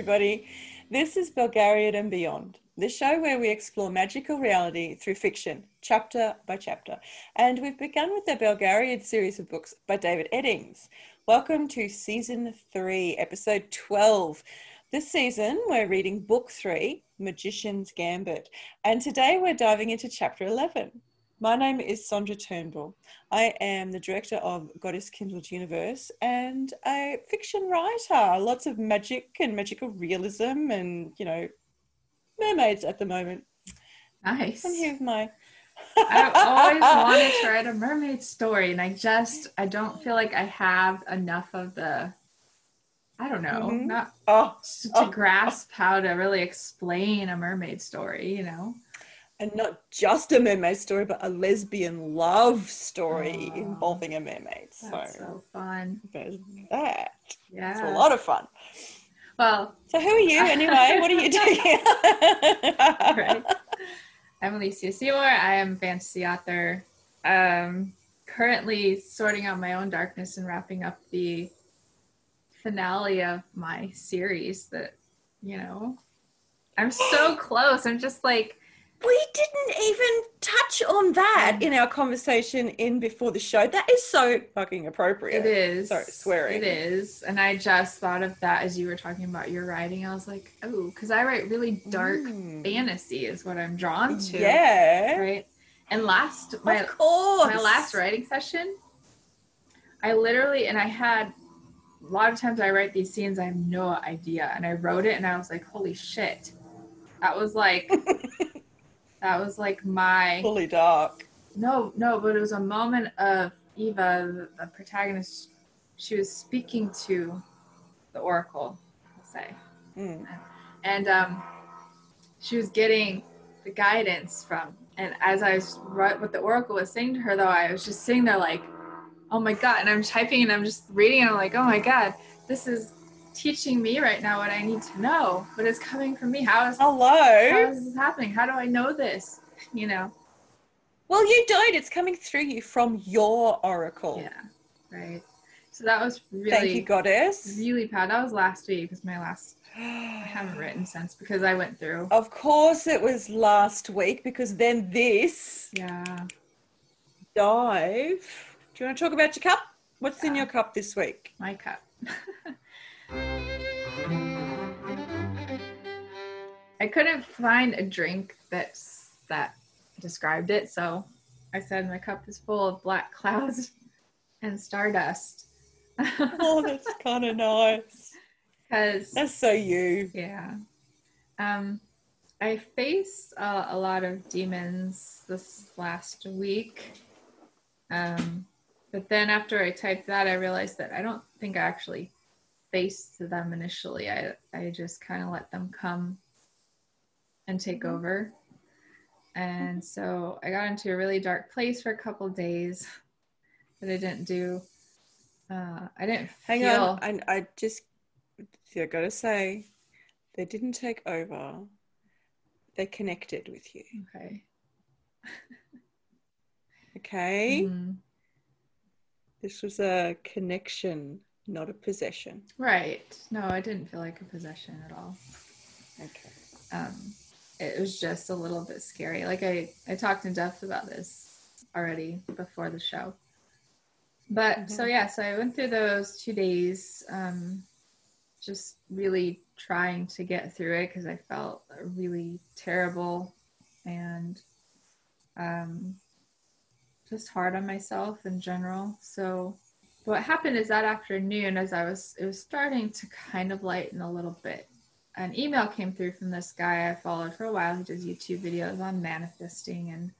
everybody. This is Belgariad and Beyond, the show where we explore magical reality through fiction, chapter by chapter. And we've begun with the Belgariad series of books by David Eddings. Welcome to season three, episode 12. This season, we're reading book three, Magician's Gambit. And today we're diving into chapter 11. My name is Sondra Turnbull. I am the director of Goddess Kindled Universe and a fiction writer. Lots of magic and magical realism and, you know, mermaids at the moment. Nice. I'm here with my. I've always wanted to write a mermaid story, and I just I don't feel like I have enough of the I don't know, Mhm. not Oh, to Oh. grasp how to really explain a mermaid story, you know. And not just a mermaid story, but a lesbian love story Oh. involving a mermaid. So, That's so fun. there's that. Yeah. It's a lot of fun. Well, So, who are you anyway? what are you doing? right. I'm Alicia Seymour. I am a fantasy author. Um, currently sorting out my own darkness and wrapping up the finale of my series that, you know, I'm so close. I'm just like, We didn't even touch on that in our conversation in before the show. That is so fucking appropriate. it is. Sorry, swearing. It is. And I just thought of that as you were talking about your writing. I was like, oh, because I write really dark Mm. fantasy, is what I'm drawn to. Yeah. Right. And last, my, of course. my last writing session, I literally, and I had a lot of times I write these scenes, I have no idea. And I wrote it and I was like, holy shit. That was like, that was like my, Fully dark. no, no, but it was a moment of Eva, the, protagonist, she was speaking to the Oracle, I'll say. Mm. And um, she was getting the guidance from, and as I was, what the Oracle was saying to her, though, I was just sitting there like, oh my God. And I'm typing and I'm just reading and I'm like, oh my God, this is teaching me right now what I need to know, but it's coming from me. How is, how Hello. is this happening? How do I know this? You know? Well, you don't. It's coming through you from your oracle. Yeah, right. So that was really, Thank you, goddess. really proud. That was last week because my last, I haven't written since because I went through. Of course, it was last week because then this Yeah. dive. Do you want to talk about your cup? What's in your cup this week? My cup. I couldn't find a drink that's that described it, so I said my cup is full of black clouds and stardust. Oh, that's kind of nice. Because That's so you. yeah, um, I faced uh, a lot of demons this last week. Um, but then after I typed that, I realized that I don't think I actually faced them initially. I I just kind of let them come and take Mhm. over. And so I got into a really dark place for a couple days that I didn't do. Uh, I didn't Hang feel. on. I, I just, I gotta say, they didn't take over. They connected with you. Okay. Okay. Mhm. This was a connection, not a possession. Right. No, I didn't feel like a possession at all. Okay. Um, it was just a little bit scary. Like I, I talked in depth about this already before the show. But so yeah, so I went through those two days, um, just really trying to get through it because I felt really terrible and um, just hard on myself in general. So what happened is that afternoon, as I was, it was starting to kind of lighten a little bit. An email came through from this guy I followed for a while He does YouTube videos on manifesting. And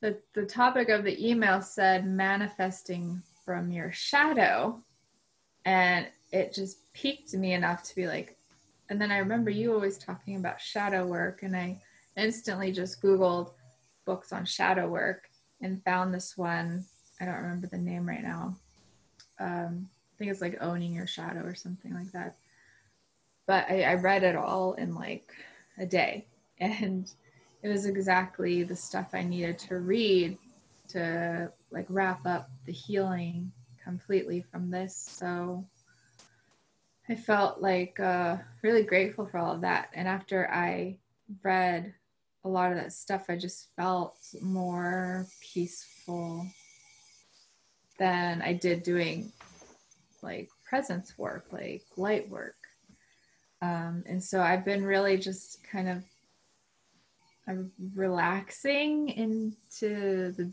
the, the topic of the email said manifesting from your shadow. And it just piqued me enough to be like, and then I remember you always talking about shadow work. And I instantly just Googled books on shadow work and found this one. I don't remember the name right now. Um, I think it's like owning your shadow or something like that. But I, I read it all in like a day, and it was exactly the stuff I needed to read to like wrap up the healing completely from this. So I felt like uh, really grateful for all of that. And after I read a lot of that stuff, I just felt more peaceful than I did doing like presence work, like light work. Um, and so I've been really just kind of I'm relaxing into the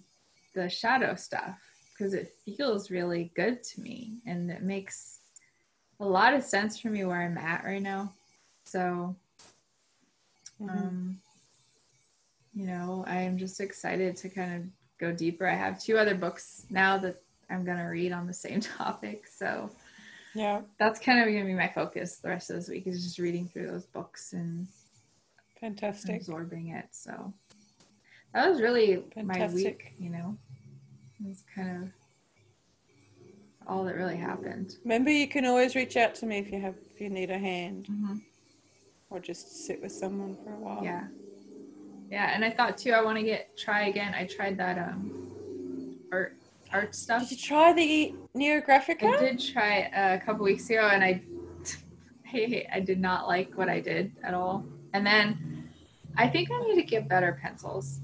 the shadow stuff because it feels really good to me and it makes a lot of sense for me where I'm at right now. So, mm-hmm. um, you know, I am just excited to kind of go deeper. I have two other books now that I'm going to read on the same topic. So, yeah, that's kind of going to be my focus the rest of this week is just reading through those books and fantastic absorbing it. So, that was really fantastic. my week, you know, it was kind of all that really happened. Remember, you can always reach out to me if you have if you need a hand, mm-hmm. or just sit with someone for a while. Yeah, yeah. And I thought too, I want to get try again. I tried that um art art stuff. Did you try the Neurographica? I did try a couple weeks ago, and I hey, I did not like what I did at all. And then I think I need to get better pencils.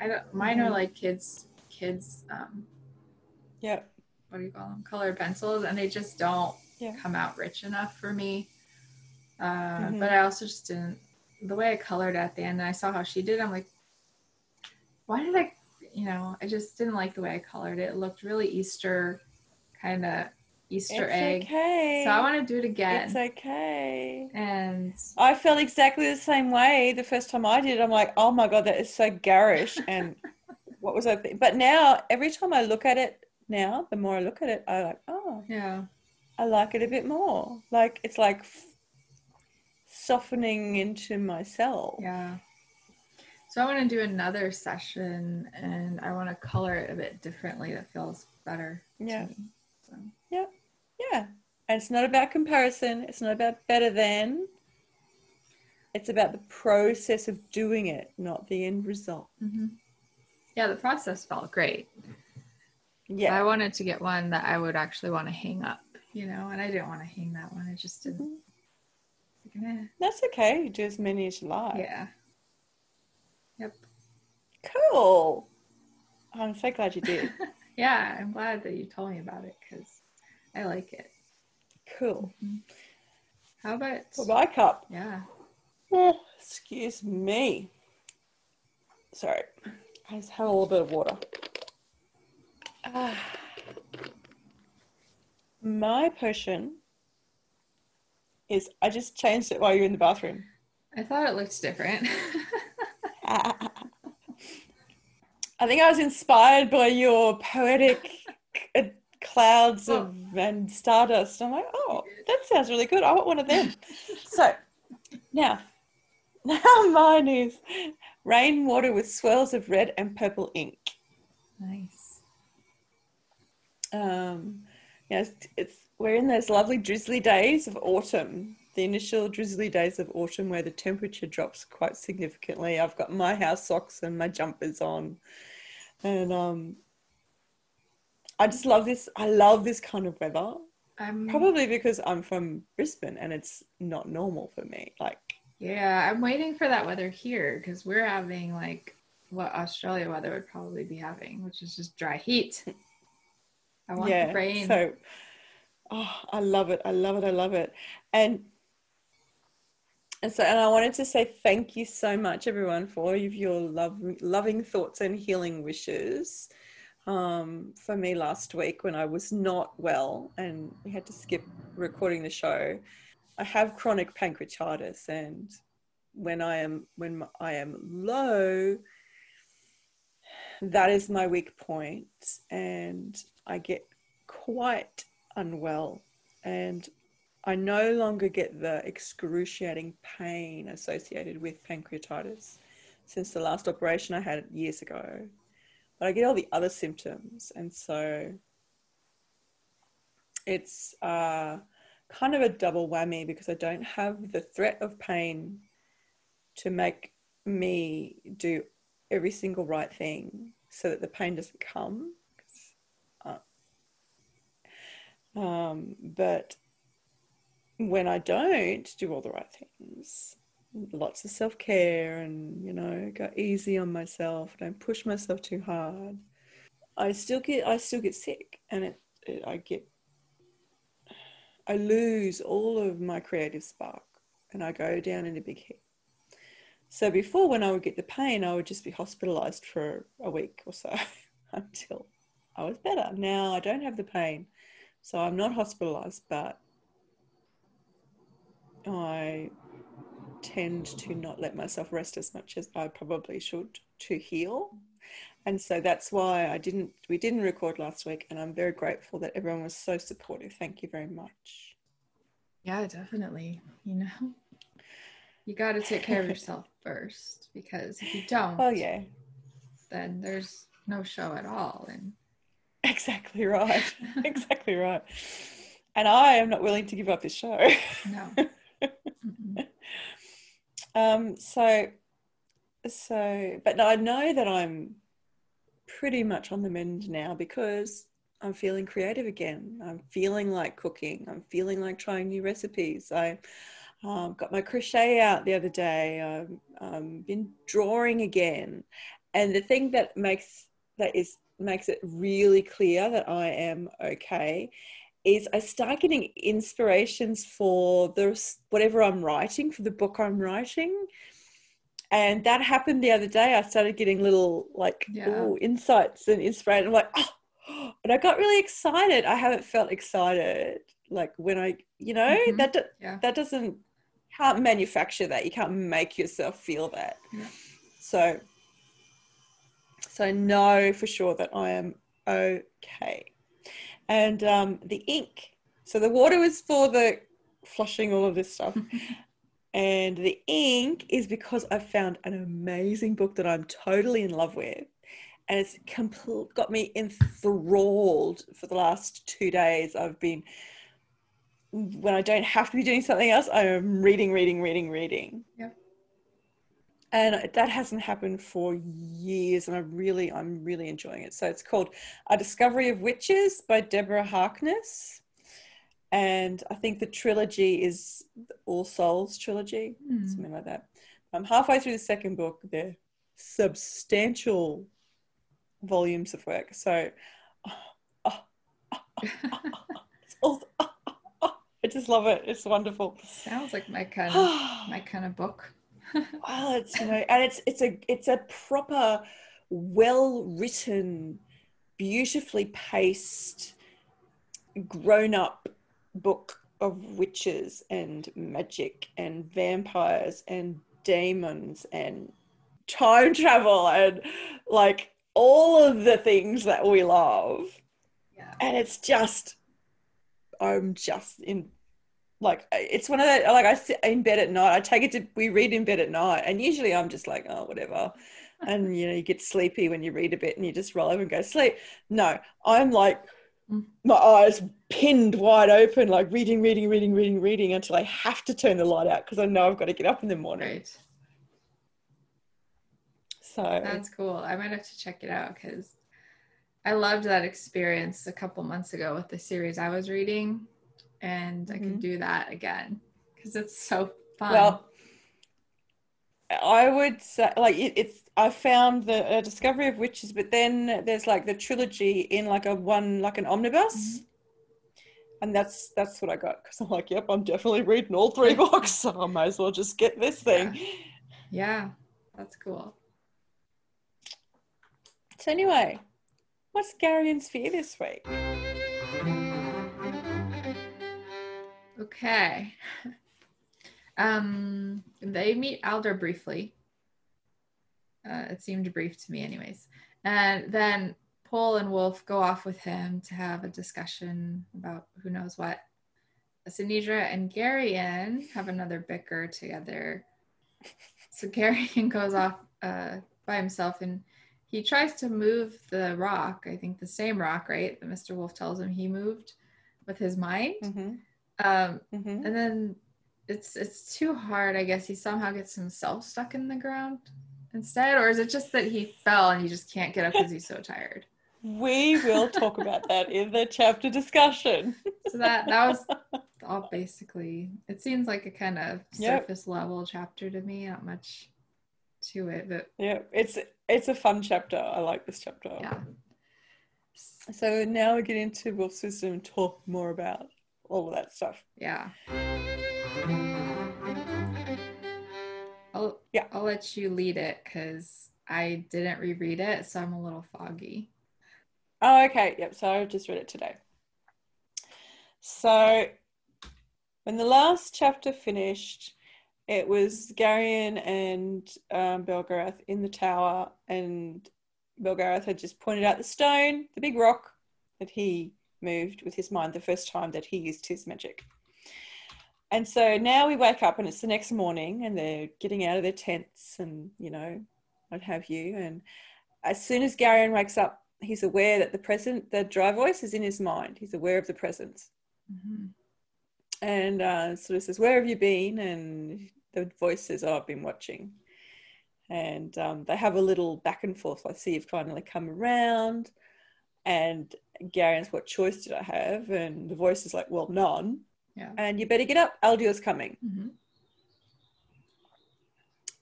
I don't. Mine mm-hmm. are like kids kids um Yep what do you call them colored pencils and they just don't yeah. come out rich enough for me uh, mm-hmm. but i also just didn't the way i colored at the end and i saw how she did i'm like why did i you know i just didn't like the way i colored it it looked really easter kind of Easter it's egg. Okay. So I want to do it again. It's okay. And I felt exactly the same way the first time I did. I'm like, oh my god, that is so garish. And what was I? Th-? But now every time I look at it, now the more I look at it, I like, oh, yeah, I like it a bit more. Like it's like f- softening into myself. Yeah. So I want to do another session, and I want to color it a bit differently. That feels better. Yeah. So. Yeah. Yeah. And it's not about comparison. It's not about better than. It's about the process of doing it, not the end result. Mm-hmm. Yeah, the process felt great. Yeah. I wanted to get one that I would actually want to hang up, you know, and I didn't want to hang that one. I just didn't. Mm-hmm. That's okay. You do as many as you like. Yeah. Yep. Cool. I'm so glad you did. yeah, I'm glad that you told me about it because I like it. Cool. Mm-hmm. How about for my cup? Yeah. Oh, excuse me. Sorry, I just had a little bit of water. My potion is I just changed it while you're in the bathroom. I thought it looked different. I think I was inspired by your poetic uh, clouds of oh. and stardust. I'm like, oh, that sounds really good. I want one of them. so now, now mine is rainwater with swirls of red and purple ink. Nice um, it's, it's we're in those lovely drizzly days of autumn. The initial drizzly days of autumn where the temperature drops quite significantly. I've got my house socks and my jumpers on, and um, I just love this. I love this kind of weather. I'm, Probably because I'm from Brisbane and it's not normal for me. Like, yeah, I'm waiting for that weather here because we're having like what Australia weather would probably be having, which is just dry heat. I want yeah, the brain. So, oh, I love it. I love it. I love it. And and so, and I wanted to say thank you so much, everyone, for all of your love, loving thoughts and healing wishes. Um, for me last week when I was not well and we had to skip recording the show. I have chronic pancreatitis, and when I am when I am low, that is my weak point, and I get quite unwell and I no longer get the excruciating pain associated with pancreatitis since the last operation I had years ago. But I get all the other symptoms, and so it's uh, kind of a double whammy because I don't have the threat of pain to make me do every single right thing so that the pain doesn't come. Um, but when I don't do all the right things, lots of self care and, you know, go easy on myself, don't push myself too hard, I still get, I still get sick and it, it I get, I lose all of my creative spark and I go down in a big heap. So before, when I would get the pain, I would just be hospitalized for a week or so until I was better. Now I don't have the pain, so I'm not hospitalized, but I tend to not let myself rest as much as I probably should to heal. And so that's why I didn't we didn't record last week and I'm very grateful that everyone was so supportive. Thank you very much. Yeah, definitely. You know, you got to take care of yourself first because if you don't, oh yeah, then there's no show at all. And exactly right, exactly right. And I am not willing to give up this show. No. um. So, so, but I know that I'm pretty much on the mend now because I'm feeling creative again. I'm feeling like cooking. I'm feeling like trying new recipes. I um, got my crochet out the other day. I've um, been drawing again, and the thing that makes that is makes it really clear that I am okay is I start getting inspirations for the whatever I'm writing for the book I'm writing. And that happened the other day. I started getting little like yeah. ooh, insights and inspiration. I'm like, oh, and I got really excited. I haven't felt excited like when I, you know, mm-hmm. that yeah. that doesn't can't manufacture that. You can't make yourself feel that. Yeah. So, so know for sure that I am okay. And um, the ink. So the water was for the flushing all of this stuff. and the ink is because I found an amazing book that I'm totally in love with. And it's complete, got me enthralled for the last two days. I've been when I don't have to be doing something else, I am reading, reading, reading, reading. Yeah. And that hasn't happened for years, and I'm really, I'm really enjoying it. So it's called A Discovery of Witches by Deborah Harkness. And I think the trilogy is All Souls trilogy, mm. something like that. I'm halfway through the second book. They're substantial volumes of work. So, oh, oh, oh, I just love it. It's wonderful. Sounds like my kind of my kind of book. Well, it's you know, and it's it's a it's a proper, well written, beautifully paced, grown up book of witches and magic and vampires and demons and time travel and like all of the things that we love. Yeah. And it's just I'm just in like it's one of the like I sit in bed at night. I take it to we read in bed at night, and usually I'm just like oh whatever, and you know you get sleepy when you read a bit and you just roll over and go sleep. No, I'm like mm. my eyes pinned wide open, like reading, reading, reading, reading, reading until I have to turn the light out because I know I've got to get up in the morning. Right. So that's cool. I might have to check it out because I loved that experience a couple months ago with the series I was reading and. I can mm-hmm. do that again because it's so fun. Well, I would say like it, it's I found the Discovery of Witches, but then there's like the trilogy in like a one like an omnibus. Mm-hmm. And that's that's what I got because I'm like, yep, I'm definitely reading all three books, so I might as well just get this thing. Yeah, yeah that's cool. So anyway, what's Garion's fear this week? Okay. Um, they meet Aldur briefly. Uh, it seemed brief to me, anyways. And then Pol and Wolf go off with him to have a discussion about who knows what. Ce'Nedra and Garion have another bicker together. So Garion goes off uh, by himself and he tries to move the rock. I think the same rock, right? That Mr. Wolf tells him he moved with his mind. Mm-hmm. Um, mm-hmm. And then it's it's too hard. I guess he somehow gets himself stuck in the ground instead, or is it just that he fell and he just can't get up because he's so tired? We will talk about that in the chapter discussion. so that that was all basically. It seems like a kind of Yep. surface level chapter to me. Not much to it, but Yeah, it's it's a fun chapter. I like this chapter. yeah. So now we get into Wolf's Wisdom and talk more about all of that stuff. Yeah. I'll Yeah. I'll let you lead it because I didn't reread it, so I'm a little foggy. Oh, okay. Yep. So I just read it today. So when the last chapter finished, it was Garion and um, Belgarath in the tower, and Belgarath had just pointed out the stone, the big rock that he moved with his mind the first time that he used his magic. And so now we wake up and it's the next morning and they're getting out of their tents and, you know, what have you. And as soon as Garion wakes up, he's aware that the present, the dry voice is in his mind. He's aware of the presence Mhm. and uh, sort of says, "Where have you been?" And the voice says, "Oh, I've been watching." And um, they have a little back and forth. I see you've finally come around. And Garion's, "What choice did I have?" And the voice is like, "Well, none." Yeah. And you better get up. Aldur's coming. Mhm.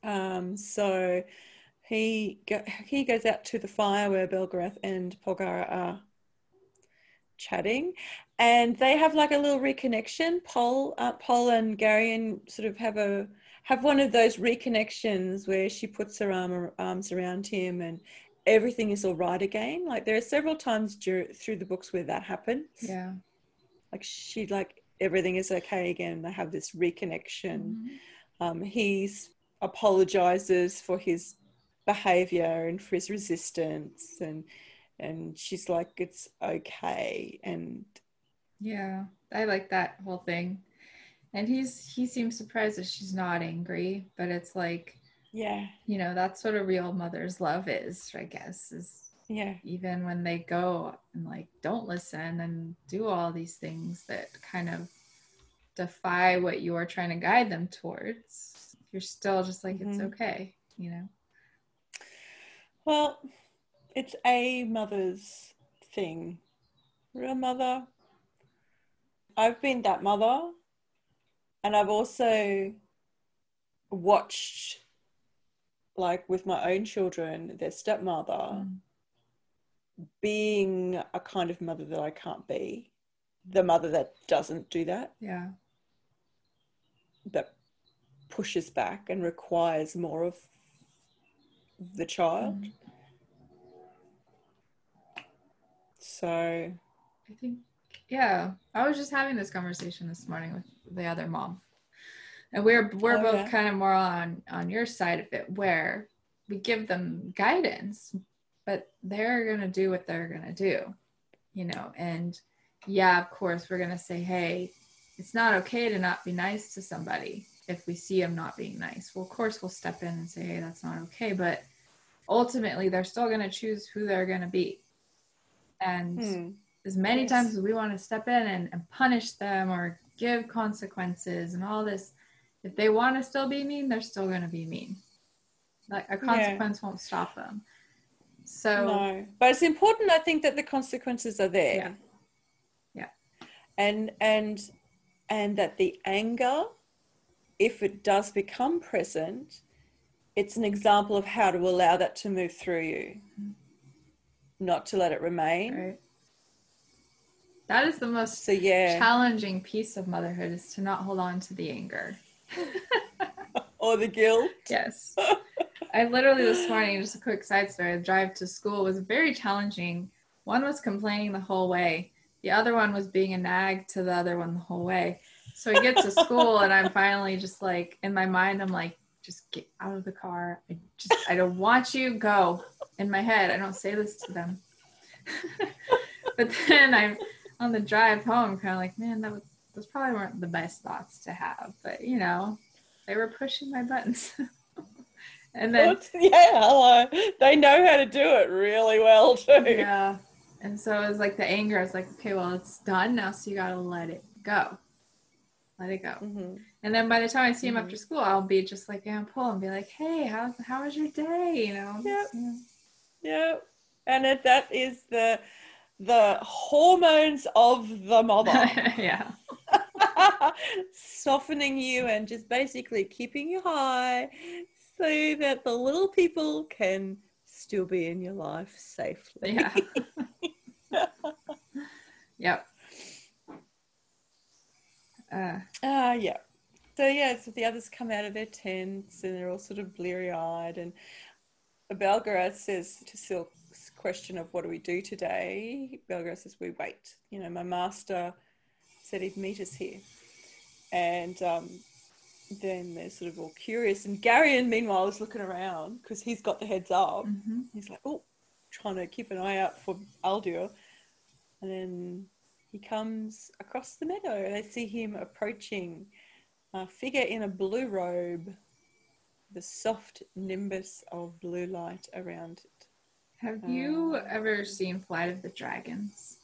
Um, so he go, he goes out to the fire where Belgarath and Polgara are chatting, and they have like a little reconnection. Pol, uh, Pol and Garion sort of have a have one of those reconnections where she puts her arm, arms around him and everything is all right again. Like there are several times dur- through the books where that happens. Yeah. Like she like everything is okay again. They have this reconnection Mhm. um, he's apologizes for his behavior and for his resistance and and she's like it's okay and Yeah. I like that whole thing. And he's he seems surprised that she's not angry, but it's like, yeah. You know, that's what a real mother's love is, I guess, is yeah. even when they go and like don't listen and do all these things that kind of defy what you're trying to guide them towards you're still just like it's Mhm. okay you know? Well it's a mother's thing. Real mother. I've been that mother and i've also watched like with my own children their stepmother Mm. being a kind of mother that I can't be, the mother that doesn't do that, yeah that pushes back and requires more of the child. Mm. So, i think yeah i was just having this conversation this morning with the other mom and we're we're Oh, both yeah. kind of more on on your side of it where we give them guidance but they're gonna do what they're gonna do you know and yeah of course we're gonna say hey it's not okay to not be nice to somebody if we see them not being nice well of course we'll step in and say hey that's not okay but ultimately they're still gonna choose who they're gonna be and hmm, as many Yes. times as we want to step in and, and punish them or give consequences and all this, if they want to still be mean, they're still going to be mean. Like a consequence won't stop them. So no. But it's important, I think, that the consequences are there. Yeah. Yeah. And, and, and that the anger, if it does become present, it's an example of how to allow that to move through you, mm-hmm. not to let it remain. right. that is the most So, yeah. challenging piece of motherhood is to not hold on to the anger. or the guilt. Yes. I literally this morning, just a quick side story, the drive to school was very challenging. One was complaining the whole way. The other one was being a nag to the other one the whole way. So I get to school and I'm finally just like in my mind, I'm like, just get out of the car. I just I don't want you go. In my head, I don't say this to them. but then I'm on the drive home, kind of like, man, that was those probably weren't the best thoughts to have. But you know, they were pushing my buttons. and then yeah, hello. They know how to do it really well too. yeah. And so it was like the anger. I was like, okay, well, it's done now, so you gotta let it go. Let it go. Mhm. And then by the time I see him Mhm. after school, I'll be just like Aunt Pol and be like, hey, how how was your day? You know? Yep. Yeah. Yeah, and it, that is the the hormones of the mother. yeah. softening you and just basically keeping you high so that the little people can still be in your life safely. Yeah. yep. Uh, uh, yeah. So yeah, so the others come out of their tents and they're all sort of bleary eyed. And Belgarath says to Silk's question of what do we do today? Belgarath says we wait. You know, my master said he'd meet us here. And um, then they're sort of all curious. And Garion, meanwhile, is looking around because he's got the heads up. Mm-hmm. He's like, oh, trying to keep an eye out for Aldur. And then he comes across the meadow. They see him approaching a figure in a blue robe, the soft nimbus of blue light around. Have you uh, ever seen Flight of the Dragons?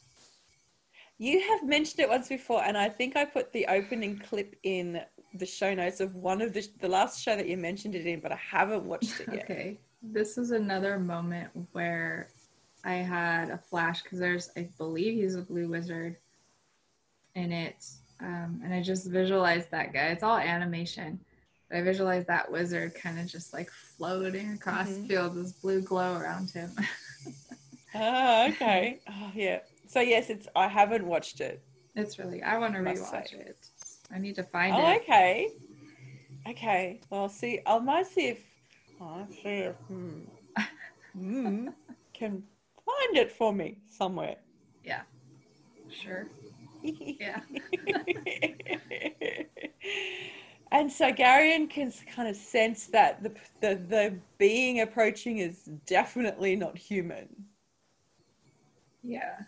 You have mentioned it once before, and I think I put the opening clip in the show notes of one of the the last show that you mentioned it in, but I haven't watched it yet. okay, this is another moment where I had a flash because there's, I believe he's a blue wizard in it. Um, and I just visualized that guy. It's all animation. But I visualized that wizard kind of just like floating across mm-hmm. the field, this blue glow around him. oh, okay. Oh, yeah. So yes, it's. I haven't watched it. It's really. I want to rewatch it. I need to find oh, it. okay. Okay. Well, see. I might see if. Oh, see if. Hmm, hmm, can find it for me somewhere. Yeah. Sure. yeah. and so Garion can kind of sense that the, the the being approaching is definitely not human. Yeah.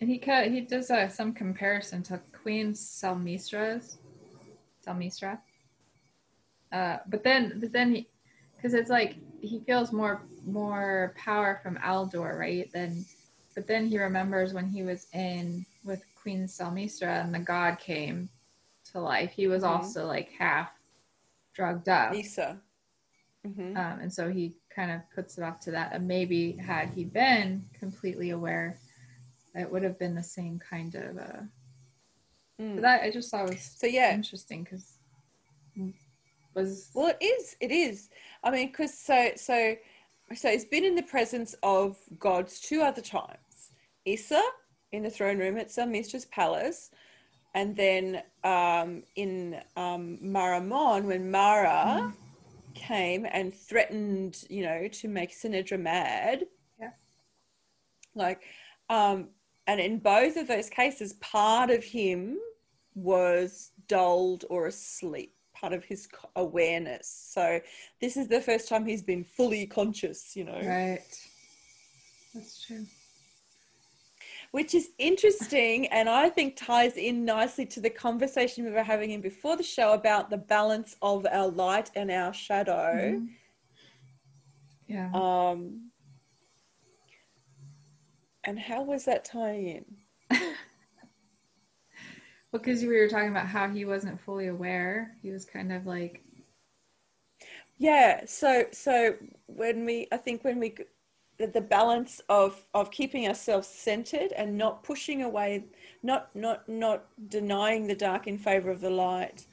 And he he does uh, some comparison to Queen Salmissra's Salmissra. Uh, but then but then he because it's like he feels more more power from Aldur, right? Than but then he remembers when he was in with Queen Salmissra and the god came to life. He was mm-hmm. also like half drugged up. Lisa. Mm-hmm. Um, and so he kind of puts it off to that. And maybe had he been completely aware, it would have been the same kind of. Uh, mm. that I just thought was so yeah interesting because was well it is it is I mean because so so so he's been in the presence of gods two other times. Issa in the throne room at Salmissra's palace. And then um, in um, Mar Amon, when Mara mm. came and threatened, you know, to make Ce'Nedra mad. Yeah. Like, um, and in both of those cases, part of him was dulled or asleep, part of his awareness. So this is the first time he's been fully conscious, you know. Right. That's true which is interesting and I think ties in nicely to the conversation we were having in before the show about the balance of our light and our shadow. Mm-hmm. Yeah. Um, and how was that tying in? Well, because we were talking about how he wasn't fully aware. He was kind of like yeah so so when we i think when we the balance of of keeping ourselves centered and not pushing away not not not denying the dark in favor of the light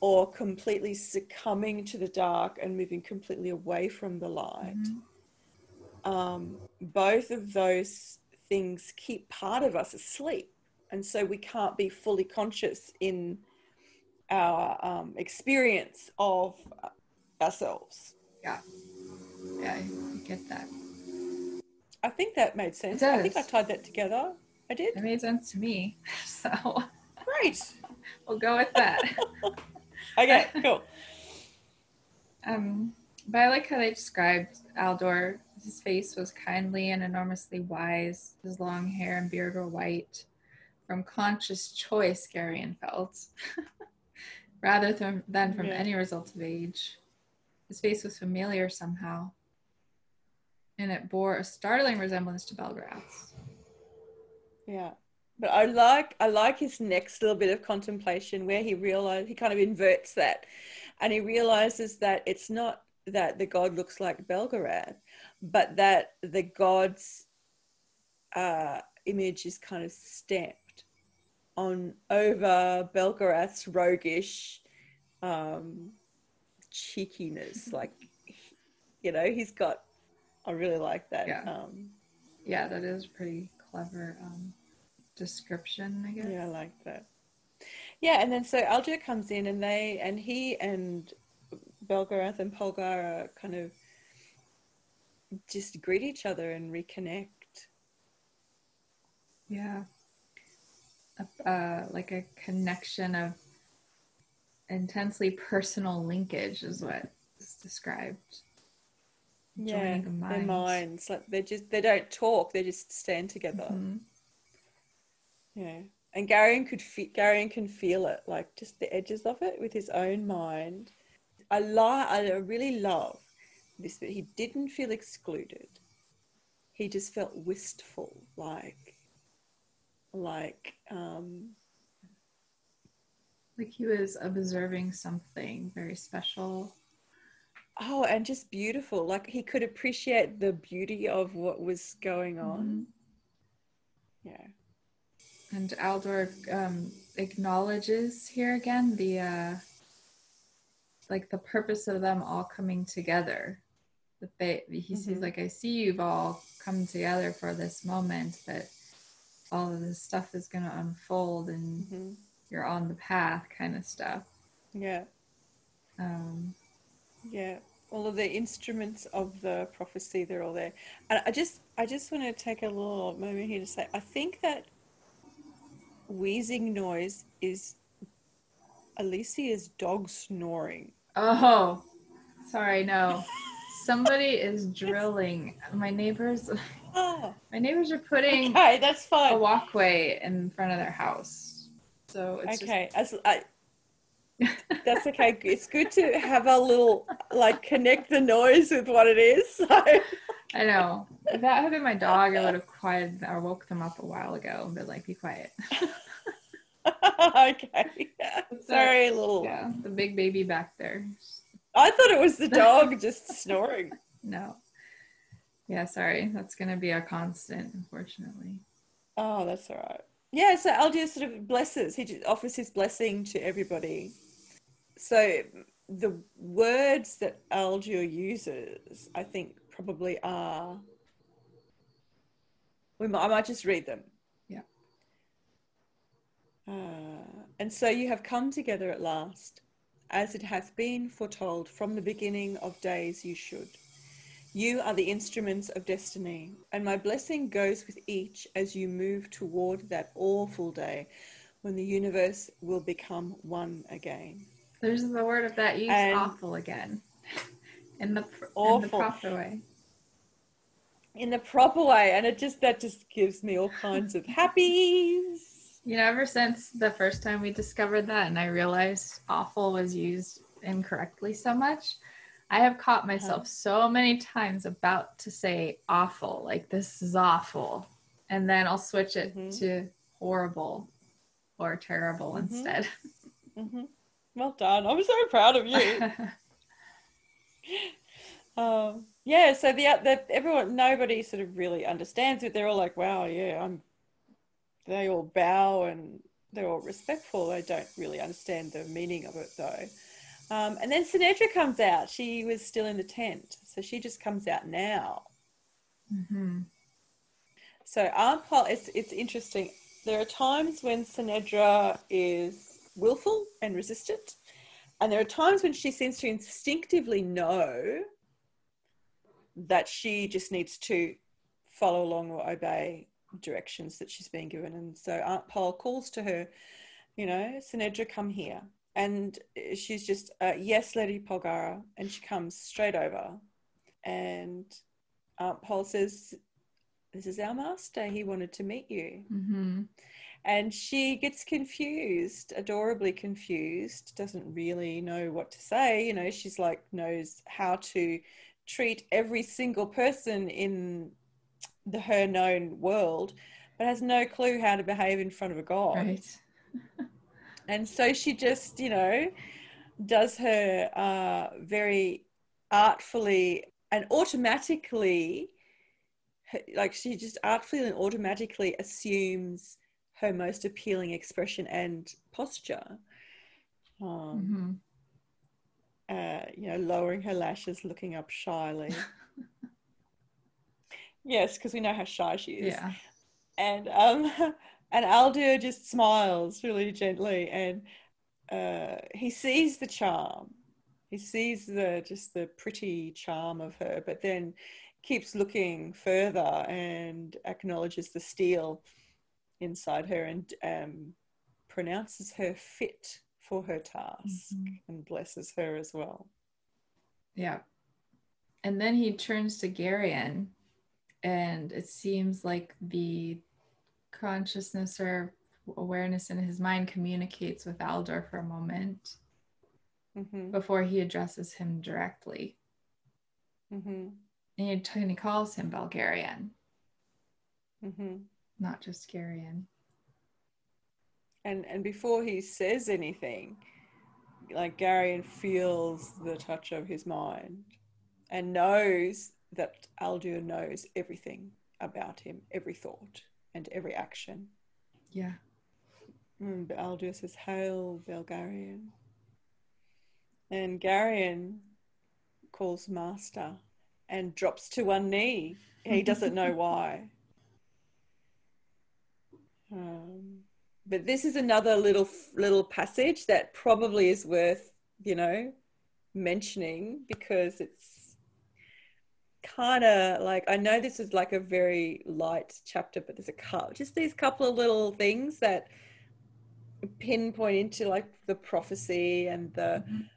or completely succumbing to the dark and moving completely away from the light. Mm-hmm. um, both of those things keep part of us asleep. And so we can't be fully conscious in our um, experience of ourselves. Yeah. Yeah i get that I think that made sense. I think I tied that together. I did. It made sense to me. So great. we'll go with that. okay, cool. Um, but I like how they described Aldur. His face was kindly and enormously wise. His long hair and beard were white. From conscious choice, Garion felt, rather than, than from yeah. any result of age. His face was familiar somehow, and it bore a startling resemblance to Belgarath's. Yeah. But I like I like his next little bit of contemplation where he realized he kind of inverts that and he realizes that it's not that the god looks like Belgarath, but that the god's uh, image is kind of stamped on over Belgarath's roguish um, cheekiness. like, you know, he's got. I really like that. Yeah. Um, Yeah, that is pretty clever um, description, I guess. yeah, I like that. Yeah, and then so Aldur comes in, and they and he and Belgarath and Polgara kind of just greet each other and reconnect. Yeah. Uh, like a connection of intensely personal linkage is what is described. Yeah, Joining the their minds. minds like they just they don't talk; they just stand together. Mhm. Yeah, and Garion could fe- Garion can feel it, like just the edges of it with his own mind. I li- I really love this, but he didn't feel excluded. He just felt wistful, like, like, um, Like he was observing something very special. Oh, and just beautiful. Like he could appreciate the beauty of what was going on. Yeah. And Aldur um, acknowledges here again the uh, like the purpose of them all coming together. That they he sees Mhm. like I see you've all come together for this moment that all of this stuff is going to unfold and hmm you're on the path kind of stuff. Yeah. Um, Yeah, all of the instruments of the prophecy, they're all there. And I just I just want to take a little moment here to say I think that wheezing noise is Alicia's dog snoring. oh, sorry, no. Somebody is drilling. My neighbors, Oh, my neighbors are putting okay, that's fine. a walkway in front of their house. So it's Okay, as I, that's okay. It's good to have a little like connect the noise with what it is. So I know. If that had been my dog, I would have quieted or woke them up a while ago and been like, be quiet. okay, sorry, little. Yeah, the big baby back there. I thought it was the dog just snoring. No. Yeah, sorry. That's going to be a constant, unfortunately. Oh, that's all right. Yeah, so Aldur sort of blesses. He just offers his blessing to everybody. So the words that Aldur uses, I think, probably are. We might, I might just read them. Yeah. Uh, and so you have come together at last, as it hath been foretold from the beginning of days you should. You are the instruments of destiny, and my blessing goes with each as you move toward that awful day when the universe will become one again. There's the word of that use And- awful again. In the, pr- in the Awful. proper way. In the proper way, and it just that just gives me all kinds of happies. You know, ever since the first time we discovered that and I realized awful was used incorrectly so much, I have caught myself so many times about to say awful, like this is awful. And then I'll switch it Mhm. to horrible or terrible Mhm. instead. hmm Well done. I'm so proud of you. um, yeah, so the, the everyone, nobody sort of really understands it. They're all like, "Wow, yeah, I'm." They all bow and they're all respectful. They don't really understand the meaning of it though. Um, and then Ce'Nedra comes out. She was still in the tent, so she just comes out now. hmm So it's it's interesting. There are times when Ce'Nedra is willful and resistant, and there are times when she seems to instinctively know that she just needs to follow along or obey directions that she's being given. And so Aunt Pol calls to her, you know, Ce'Nedra, come here. And she's just, uh, yes, Lady Polgara. And she comes straight over. And Aunt Pol says, this is our master. He wanted to meet you. hmm And she gets confused, adorably confused, doesn't really know what to say. You know, she's like, knows how to treat every single person in the her known world, but has no clue how to behave in front of a god. Right. And so she just, you know, does her uh, very artfully and automatically, like she just artfully and automatically assumes her most appealing expression and posture. Um, Mhm. uh, you know, lowering her lashes, looking up shyly. yes, because we know how shy she is. Yeah. And um, and Aldur just smiles really gently, and uh, he sees the charm. He sees the just the pretty charm of her, but then keeps looking further and acknowledges the steel inside her and um, pronounces her fit for her task Mhm. and blesses her as well. Yeah. And then he turns to Garion, and it seems like the consciousness or awareness in his mind communicates with Aldur for a moment hmm before he addresses him directly. hmm And he, and he calls him Belgarion, hmm not just Garion. And and before he says anything, like Garion feels the touch of his mind and knows that Aldur knows everything about him, every thought and every action. Yeah. Mm, and Aldur says, Hail, Belgarion. And Garion calls Master and drops to one knee. He doesn't know why. Um, but this is another little little passage that probably is worth, you know, mentioning because it's kind of like I know this is like a very light chapter, but there's a couple, just these couple of little things that pinpoint into like the prophecy and the Mhm.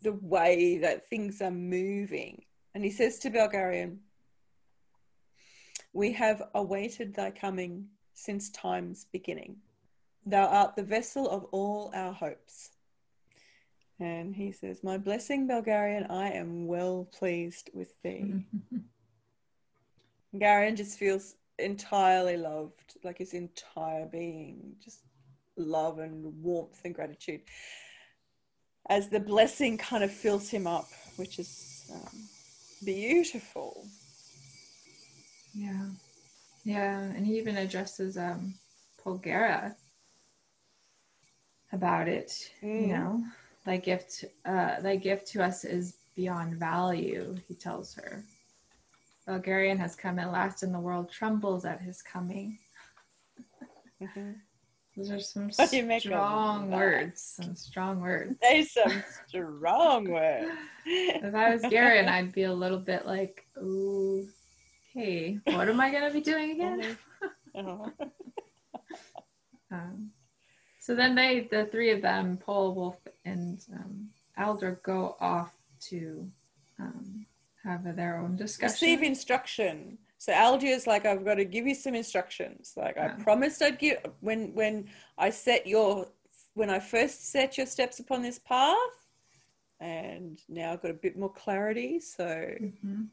the way that things are moving. And he says to Belgarion, We have awaited thy coming since time's beginning. Thou art the vessel of all our hopes. And he says, My blessing, Belgarion, I am well pleased with thee. Garion just feels entirely loved, like his entire being, just love and warmth and gratitude. As the blessing kind of fills him up, which is um, beautiful. Yeah. Yeah. And he even addresses um Polgara about it. You Mm. know, thy gift uh thy gift to us is beyond value, he tells her. Belgarion has come at last and the world trembles at his coming. Mhm. Those are some What do you make of strong words. Some strong words. There's some strong words. If I was Garion, I'd be a little bit like, ooh, hey, what am I gonna be doing again? Oh. Um, so then they, the three of them, Pol, Wolf, and um, Aldur, go off to um, have their own discussion. Receive instruction. So Aldur's like, I've got to give you some instructions. Like I promised I'd give when when I set your when I first set your steps upon this path, and now I've got a bit more clarity. So Mhm.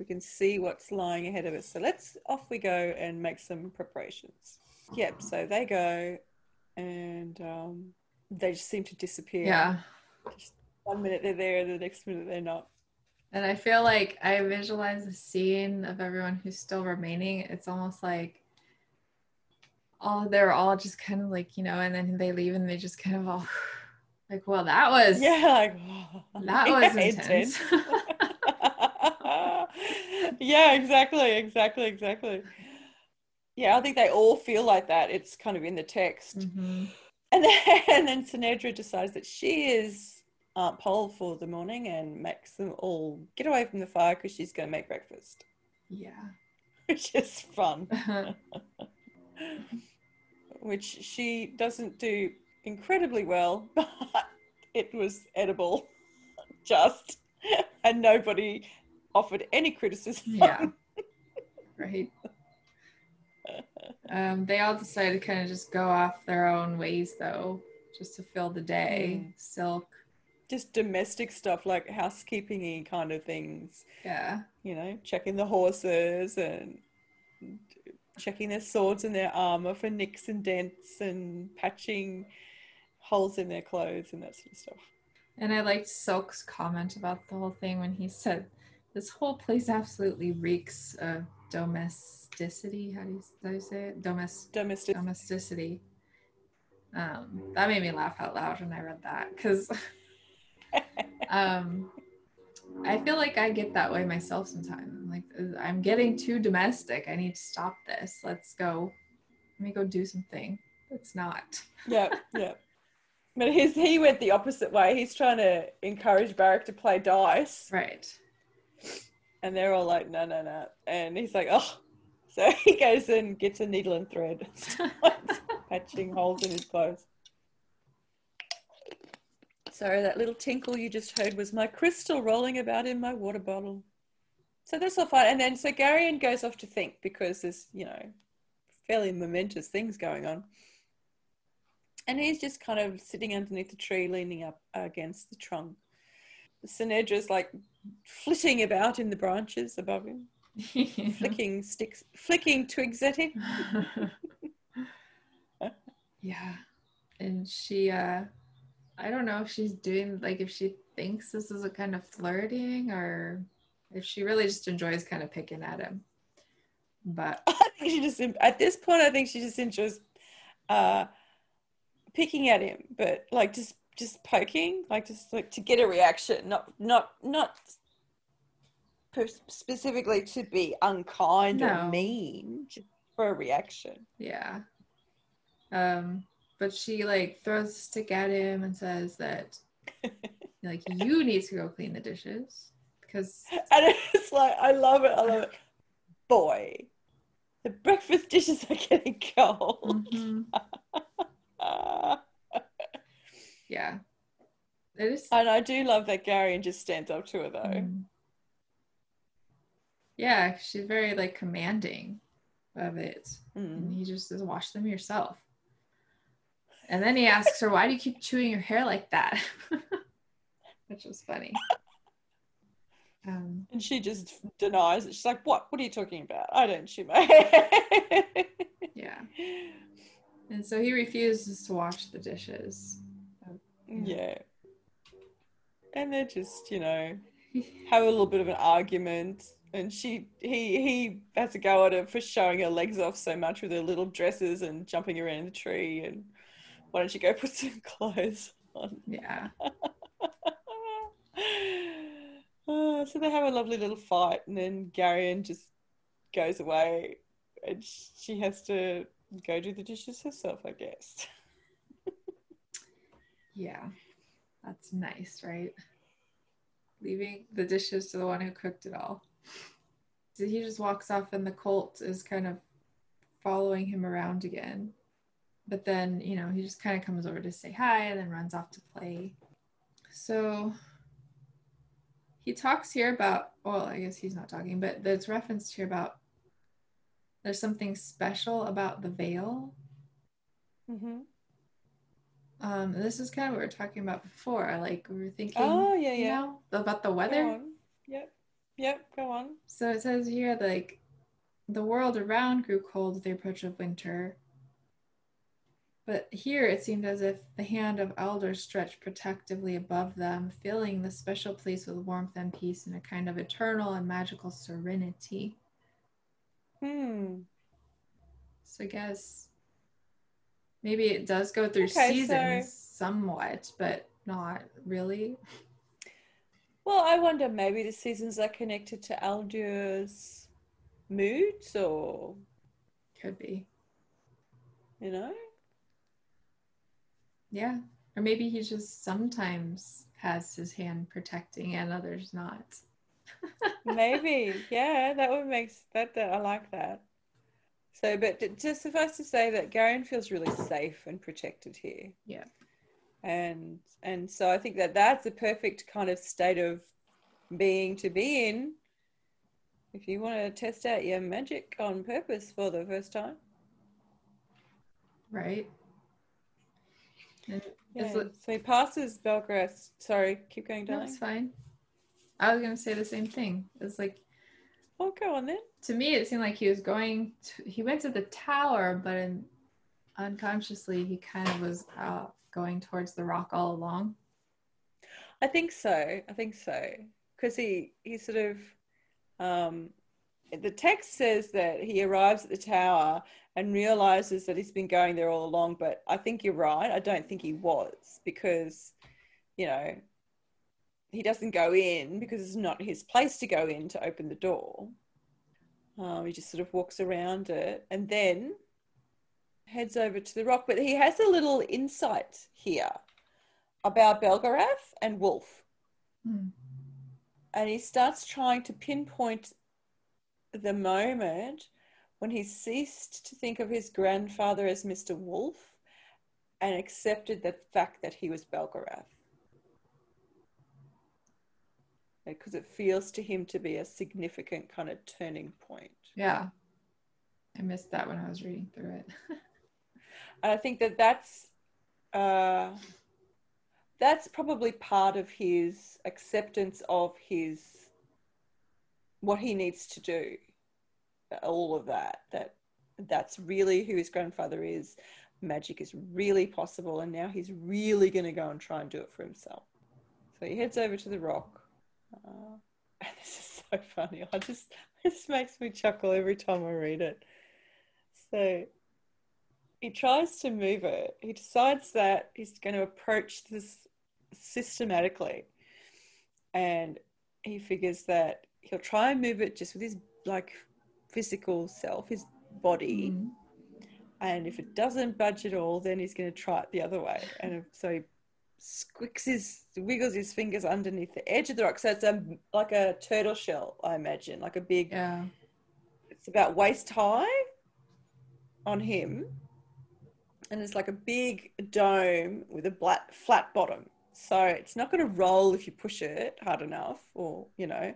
We can see what's lying ahead of us. So let's off we go and make some preparations. Yep. So they go, and um, they just seem to disappear. Yeah. Just one minute they're there, the next minute they're not. And I feel like I visualize the scene of everyone who's still remaining. It's almost like all they're all just kind of like, you know, and then they leave and they just kind of all like, well, that was Yeah, like that was intense. yeah, exactly, exactly, exactly. Yeah, I think they all feel like that. It's kind of in the text. Mhm. And then, and then Ce'Nedra decides that she is Aunt Pol for the morning and makes them all get away from the fire because she's going to make breakfast, Yeah. which is fun. Which she doesn't do incredibly well, but it was edible, just, and nobody offered any criticism. yeah. right. Um, they all decided to kind of just go off their own ways though, just to fill the day. Mm. Silk. Just domestic stuff like housekeeping kind of things. Yeah. you know, checking the horses and checking their swords and their armor for nicks and dents and patching holes in their clothes and that sort of stuff. And I liked Silk's comment about the whole thing when he said, "This whole place absolutely reeks of domesticity. How do you, how do you say it? Domest- Domestic. domesticity. Um, that made me laugh out loud when I read that because um, I feel like I get that way myself sometimes. I'm like, I'm getting too domestic. I need to stop this. Let's go. Let me go do something. It's not. yeah, yeah. But he's he went the opposite way. He's trying to encourage Barak to play dice, Right. And they're all like, "No, no, no," and he's like, "Oh." So he goes and gets a needle and thread, patching holes in his clothes. Sorry, that little tinkle you just heard was my crystal rolling about in my water bottle. So that's all fine. And then so Garion goes off to think because there's, you know, fairly momentous things going on. And he's just kind of sitting underneath the tree, leaning up against the trunk. Ce'Nedra's like flitting about in the branches above him, flicking sticks, flicking twigs at him. yeah. And she uh I don't know if she's doing like if she thinks this is a kind of flirting or if she really just enjoys kind of picking at him. But I think she just at this point, I think she just enjoys uh, picking at him, but like just just poking, like just like to get a reaction, not not not specifically to be unkind or mean, just for a reaction. yeah. Um but she like throws a stick at him and says that like you need to go clean the dishes because And it's like I love it. I love it. Boy, the breakfast dishes are getting cold. Mhm. Ah. yeah. It is and I do love that Garion just stands up to her though. Mm. Yeah, she's very like commanding of it. Mm. And he just says, wash them yourself. And then he asks her, why do you keep chewing your hair like that? Which was funny. Um, And she just denies it. She's like, "What? What are you talking about? I don't chew my hair." yeah. And so he refuses to wash the dishes. Yeah. And they're just, you know, have a little bit of an argument. And she, he, he has to go at her for showing her legs off so much with her little dresses and jumping around the tree. And why don't you go put some clothes on? Yeah. Oh, so they have a lovely little fight, and then Garion just goes away, and she has to go do the dishes herself, I guess. Yeah. That's nice, right? Leaving the dishes to the one who cooked it all. So he just walks off, and the colt is kind of following him around again. But then, you know, he just kind of comes over to say hi and then runs off to play. So he talks here about, well, I guess he's not talking, but there's reference here about there's something special about the Vale Mm-hmm. Um, this is kind of what we were talking about before. Like we were thinking, Oh, yeah, you yeah. know, about the weather. Yep. Yep. Go on. So it says here, like the world around grew cold with the approach of winter. But here it seemed as if the hand of Aldur stretched protectively above them, filling the special place with warmth and peace and a kind of eternal and magical serenity. Hmm. So I guess maybe it does go through Okay, seasons somewhat, but not really. Well, I wonder maybe the seasons are connected to Aldur's moods, or Could be. you know. Yeah. Or maybe he just sometimes has his hand protecting and others not. Maybe, yeah, that would make that, that I like that. So, but just suffice to say that Garion feels really safe and protected here. Yeah. And and so I think that that's a perfect kind of state of being to be in if you want to test out your magic on purpose for the first time. Right? And Yeah. It- So he passes Belgarath's. Sorry, keep going, darling. it's fine. I was gonna say the same thing. It's like Oh, go on then. to me it seemed like he was going to he went to the tower, but in, unconsciously he kind of was uh, going towards the rock all along. I think so. I think so because he he sort of um, the text says that he arrives at the tower and realizes that he's been going there all along. But I think you're right. I don't think he was because, you know, he doesn't go in because it's not his place to go in to open the door. Um, he just sort of walks around it and then heads over to the rock. But he has a little insight here about Belgarath and Wolf. Hmm. And he starts trying to pinpoint the moment when he ceased to think of his grandfather as Mr. Wolf and accepted the fact that he was Belgarath. Because it feels to him to be a significant kind of turning point. Yeah. I missed that when I was reading through it. and I think that that's uh, that's probably part of his acceptance of his what he needs to do all of that that that's really who his grandfather is magic is really possible and now he's really going to go and try and do it for himself so he heads over to the rock uh, and this is so funny i just this makes me chuckle every time i read it so he tries to move it he decides that he's going to approach this systematically and he figures that he'll try and move it just with his like physical self, his body. Mm. And if it doesn't budge at all, then he's going to try it the other way. And so he squicks his, wiggles his fingers underneath the edge of the rock. So it's a, like a turtle shell, I imagine, like a big, Yeah. it's about waist high on him. And it's like a big dome with a flat, flat bottom. So it's not going to roll if you push it hard enough or, you know,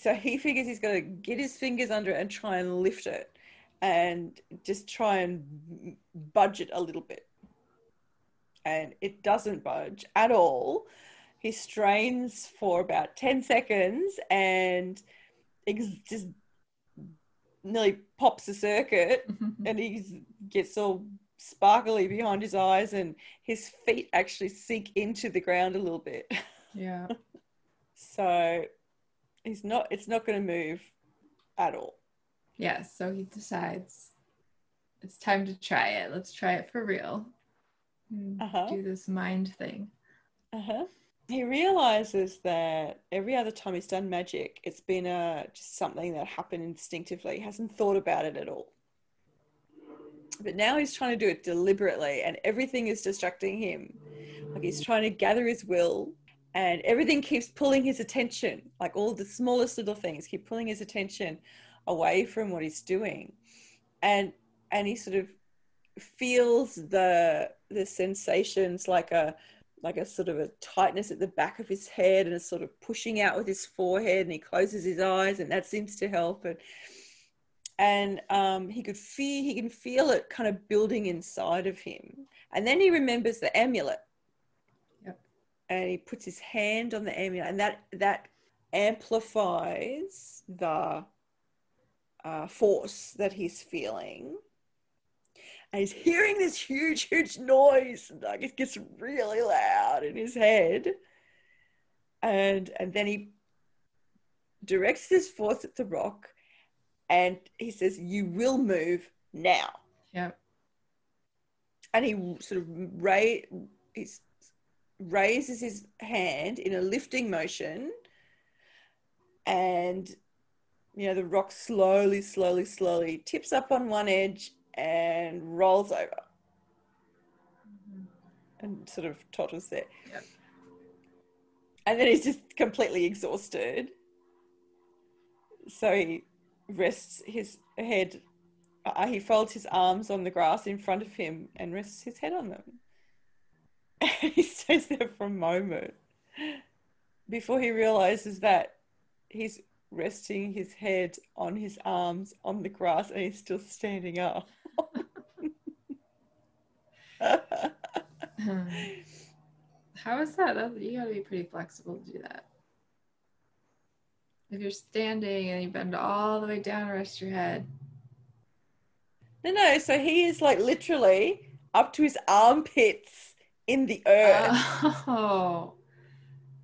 so he figures he's got to get his fingers under it and try and lift it and just try and budge it a little bit. And it doesn't budge at all. He strains for about 10 seconds and ex- just nearly pops the circuit and he gets all sparkly behind his eyes and his feet actually sink into the ground a little bit. Yeah. So he's not it's not going to move at all Yeah. So he decides it's time to try it. Let's try it for real. And Uh-huh. Do this mind thing. uh-huh. He realizes that every other time he's done magic it's been a just something that happened instinctively. He hasn't thought about it at all. But now he's trying to do it deliberately and everything is distracting him. Like he's trying to gather his will and everything keeps pulling his attention. Like all the smallest little things keep pulling his attention away from what he's doing. And and he sort of feels the the sensations like a like a sort of a tightness at the back of his head and a sort of pushing out with his forehead and he closes his eyes and that seems to help. And and um, he could feel he can feel it kind of building inside of him. And then he remembers the amulet. Yep. and he puts his hand on the amulet and that that amplifies the uh, force that he's feeling and he's hearing this huge huge noise and like it gets really loud in his head and and then he directs his force at the rock and he says you will move now Yep. and he sort of ra- he's, raises his hand in a lifting motion and you know the rock slowly slowly slowly tips up on one edge and rolls over and sort of totters there Yep. and then he's just completely exhausted so he rests his head uh, he folds his arms on the grass in front of him and rests his head on them. And he stays there for a moment before he realizes that he's resting his head on his arms on the grass and he's still standing up. How is that? that? You gotta be pretty flexible to do that. If you're standing and you bend all the way down rest your head. no, no, so he is like literally up to his armpits in the earth. Oh,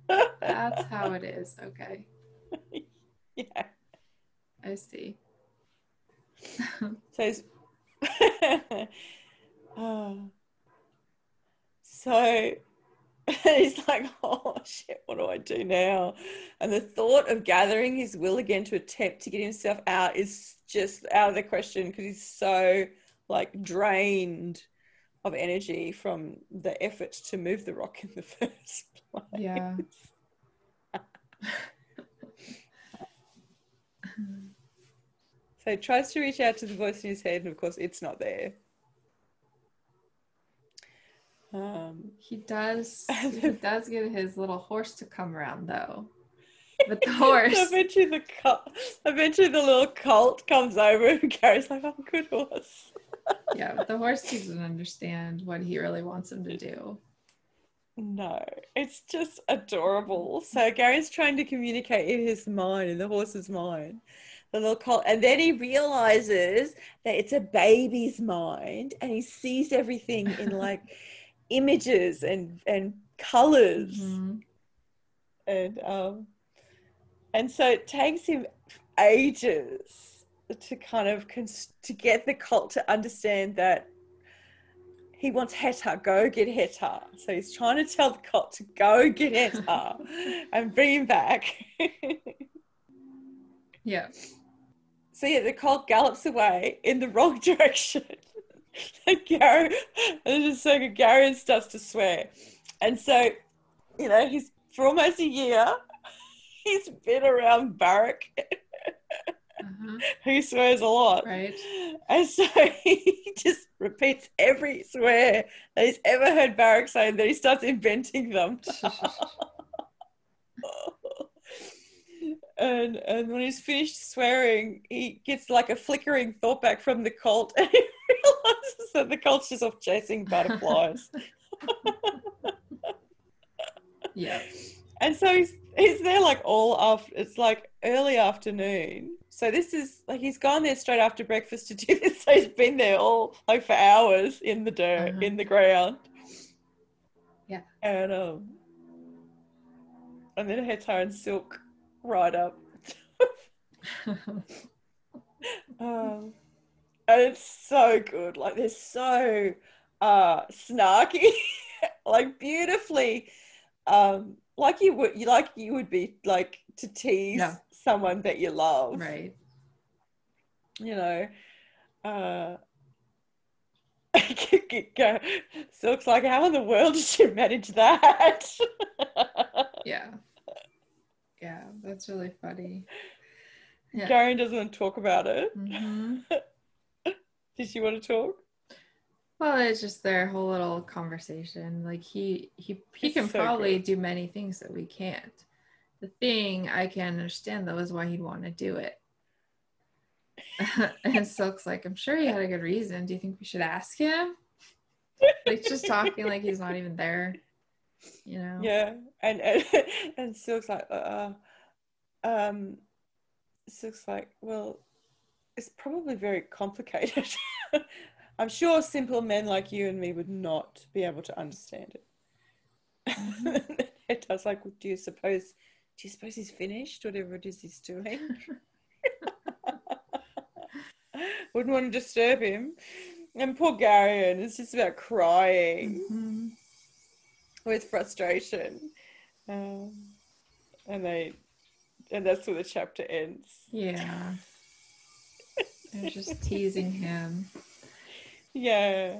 that's how it is. Okay. yeah. I see. So, he's- Oh. so he's like, oh shit, what do I do now? And the thought of gathering his will again to attempt to get himself out is just out of the question because he's so like drained of energy from the effort to move the rock in the first place. Yeah. So he tries to reach out to the voice in his head, and of course, it's not there. Um, He does. He does get his little horse to come around though. But the horse. eventually, the cult, eventually the little cult comes over, and Gary's like, "Oh, good horse." yeah, but the horse doesn't understand what he really wants him to do. No, it's just adorable. So Gary's trying to communicate in his mind, in the horse's mind, the little colt, and then he realizes that it's a baby's mind, and he sees everything in like images and and colors, Mhm. and um, and so it takes him ages to kind of cons- to get the cult to understand that he wants Hettar, go get Hettar. So he's trying to tell the cult to go get Hettar and bring him back. Yeah. So yeah, the colt gallops away in the wrong direction. and Gary, and just so good, Gary starts to swear. And so, you know, he's for almost a year, he's been around Barak, Uh-huh. who swears a lot. Right. And so he just repeats every swear that he's ever heard Barak say, and then he starts inventing them. And and when he's finished swearing, he gets like a flickering thought back from the cult, and he realizes that the cult's just off chasing butterflies. yeah. And so he's he's there like all after it's like early afternoon. So this is like he's gone there straight after breakfast to do this. So he's been there all like for hours in the dirt, Uh-huh. in the ground. Yeah. And um and then Hettar and Silk ride up. Um and it's so good. Like they're so uh snarky, like beautifully um like you would you like you would be like to tease someone that you love right. you know uh silk's like how in the world did you manage that Yeah. Yeah, that's really funny. Yeah. Garion doesn't talk about it hmm did she want to talk Well, it's just their whole little conversation. Like he he he It's can so probably good. do many things that we can't. The thing I can understand though is why he'd want to do it. and Silk's like, I'm sure he had a good reason. Do you think we should ask him? Like just talking like he's not even there. You know? yeah and and, and silk's like uh um silk's like well it's probably very complicated i'm sure simple men like you and me would not be able to understand it Mhm. it does like do you suppose do you suppose he's finished whatever it is he's doing wouldn't want to disturb him and poor Garion is just about crying Mhm. with frustration. Um, and they, and that's where the chapter ends. Yeah. They're just teasing him. Yeah.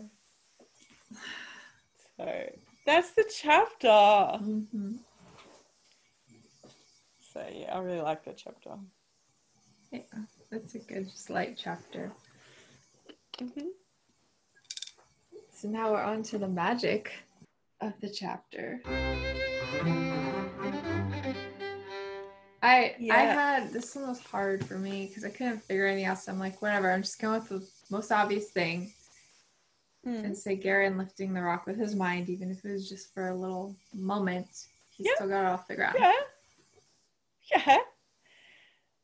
So that's the chapter. Mhm. So yeah, I really like that chapter. Yeah, that's a good, just light chapter. hmm So now we're on to the magic of the chapter. I I had this one was hard for me because I couldn't figure anything else. I'm like, whatever, I'm just going with the most obvious thing Mm. and say Garion lifting the rock with his mind, even if it was just for a little moment. He Yeah. still got it all figured out. Yeah. Yeah.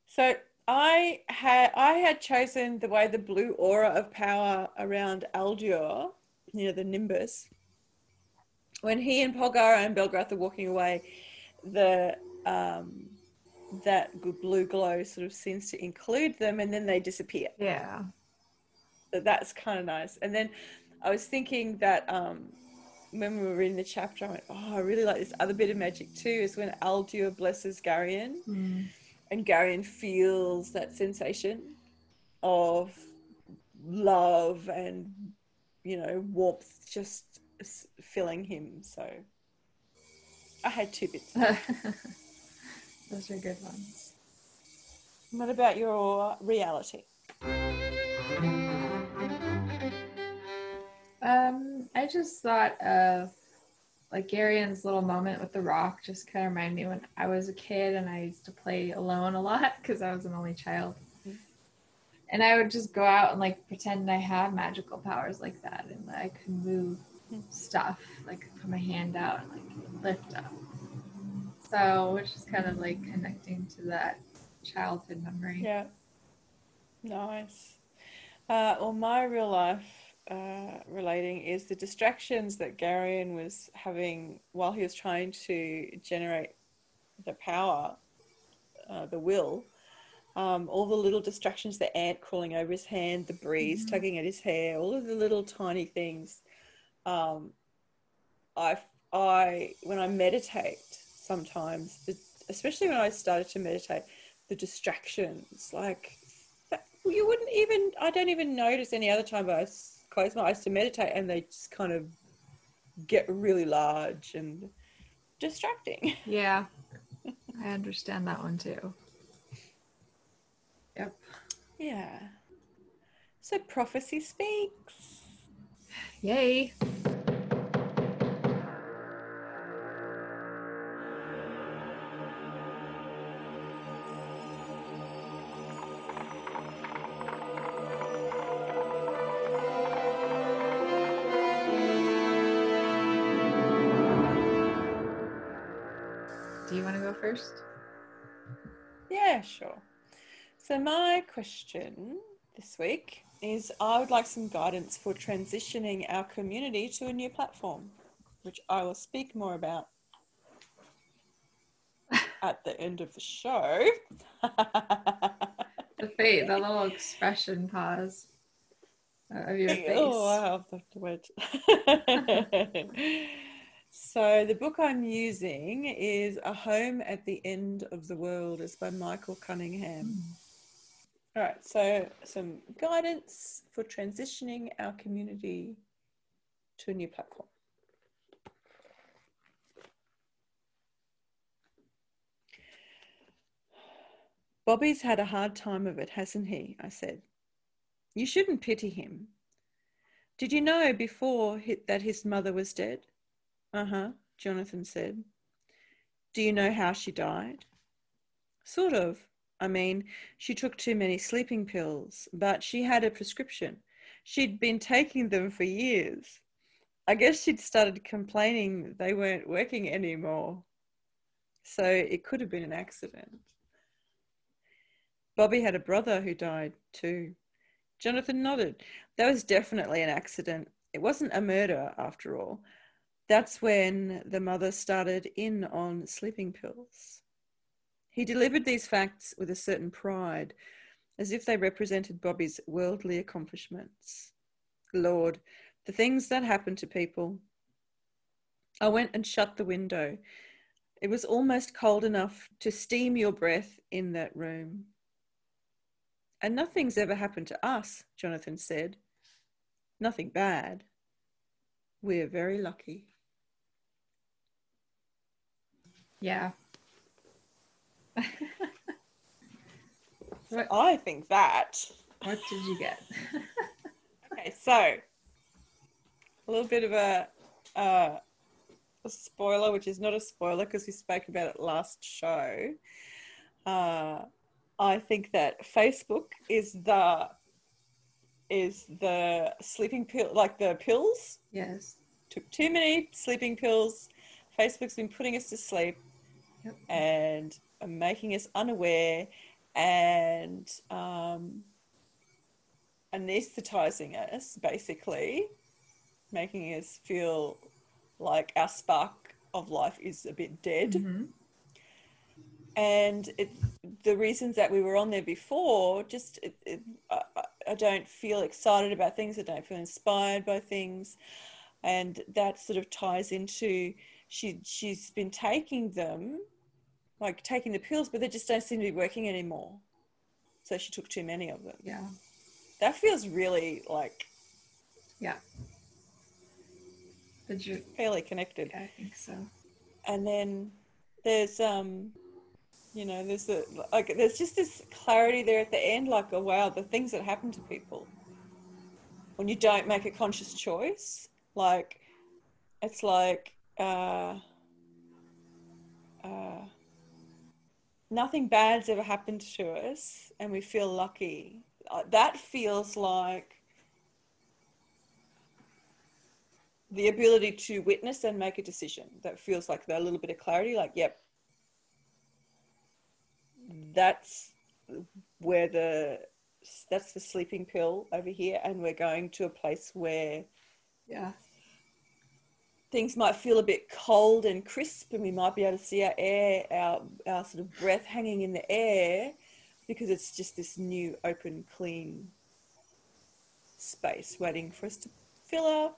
So I had I had chosen the way the blue aura of power around Aldur, you know, the Nimbus. When he and Polgara and Belgarath are walking away, the um that blue glow sort of seems to include them and then they disappear. Yeah. So that's kind of nice. And then I was thinking that um, when we were reading the chapter, I went, oh, I really like this other bit of magic too, is when Aldur blesses Garion Mm. and Garion feels that sensation of love and, you know, warmth just filling him. So I had two bits. Those are good ones. What about your reality? Um, I just thought of like Garion's little moment with the rock just kind of reminded me when I was a kid and I used to play alone a lot because I was an only child. Mhm. And I would just go out and like pretend I had magical powers like that and that I could move. Stuff, like put my hand out and like lift up. So, which is kind of like connecting to that childhood memory. Yeah. Nice. Uh, well, my real life uh, relating is the distractions that Garion was having while he was trying to generate the power, uh, the will. Um, all the little distractions, the ant crawling over his hand, the breeze Mhm. tugging at his hair, all of the little tiny things. Um, I, I, when I meditate, sometimes, the, especially when I started to meditate, the distractions, like that, you wouldn't even, I don't even notice any other time but I close my eyes to meditate and they just kind of get really large and distracting. Yeah. I understand that one too. Yep. Yeah. So prophecy speaks. Yay. Do you want to go first? Yeah, sure. So, my question this week is I would like some guidance for transitioning our community to a new platform, which I will speak more about at the end of the show. The fate, the little expression pause of your oh, face. Oh, I have to wait. so the book I'm using is A Home at the End of the World. It's by Michael Cunningham. Hmm. All right, so some guidance for transitioning our community to a new platform. Bobby's had a hard time of it, hasn't he? I said. You shouldn't pity him. Did you know before that his mother was dead? Uh huh, Jonathan said. Do you know how she died? Sort of. I mean, she took too many sleeping pills, but she had a prescription. She'd been taking them for years. I guess she'd started complaining they weren't working anymore. So it could have been an accident. Bobby had a brother who died too. Jonathan nodded. That was definitely an accident. It wasn't a murder, after all. That's when the mother started in on sleeping pills. He delivered these facts with a certain pride, as if they represented Bobby's worldly accomplishments. Lord, the things that happen to people. I went and shut the window. It was almost cold enough to steam your breath in that room. And nothing's ever happened to us, Jonathan said. Nothing bad. We're very lucky. Yeah. So I think that. What did you get? Okay, so a little bit of a, uh, a spoiler, which is not a spoiler because we spoke about it last show. Uh, I think that Facebook is the is the sleeping pill, like the pills. yes. Took too many sleeping pills. Facebook's been putting us to sleep Yep. and making us unaware and um, anesthetizing us, basically, making us feel like our spark of life is a bit dead. Mhm. and it, the reasons that we were on there before just it, it, I, I don't feel excited about things i don't feel inspired by things and that sort of ties into she she's been taking them like taking the pills but they just don't seem to be working anymore so she took too many of them Yeah. that feels really like Yeah. Did you? fairly connected Yeah, I think so. and then there's um you know there's a like there's just this clarity there at the end like oh wow the things that happen to people when you don't make a conscious choice like it's like uh uh nothing bad's ever happened to us and we feel lucky Uh, that feels like the ability to witness and make a decision that feels like a little bit of clarity like yep that's where the that's the sleeping pill over here and we're going to a place where Yeah. Things might feel a bit cold and crisp and we might be able to see our air our, our sort of breath hanging in the air because it's just this new open clean space waiting for us to fill our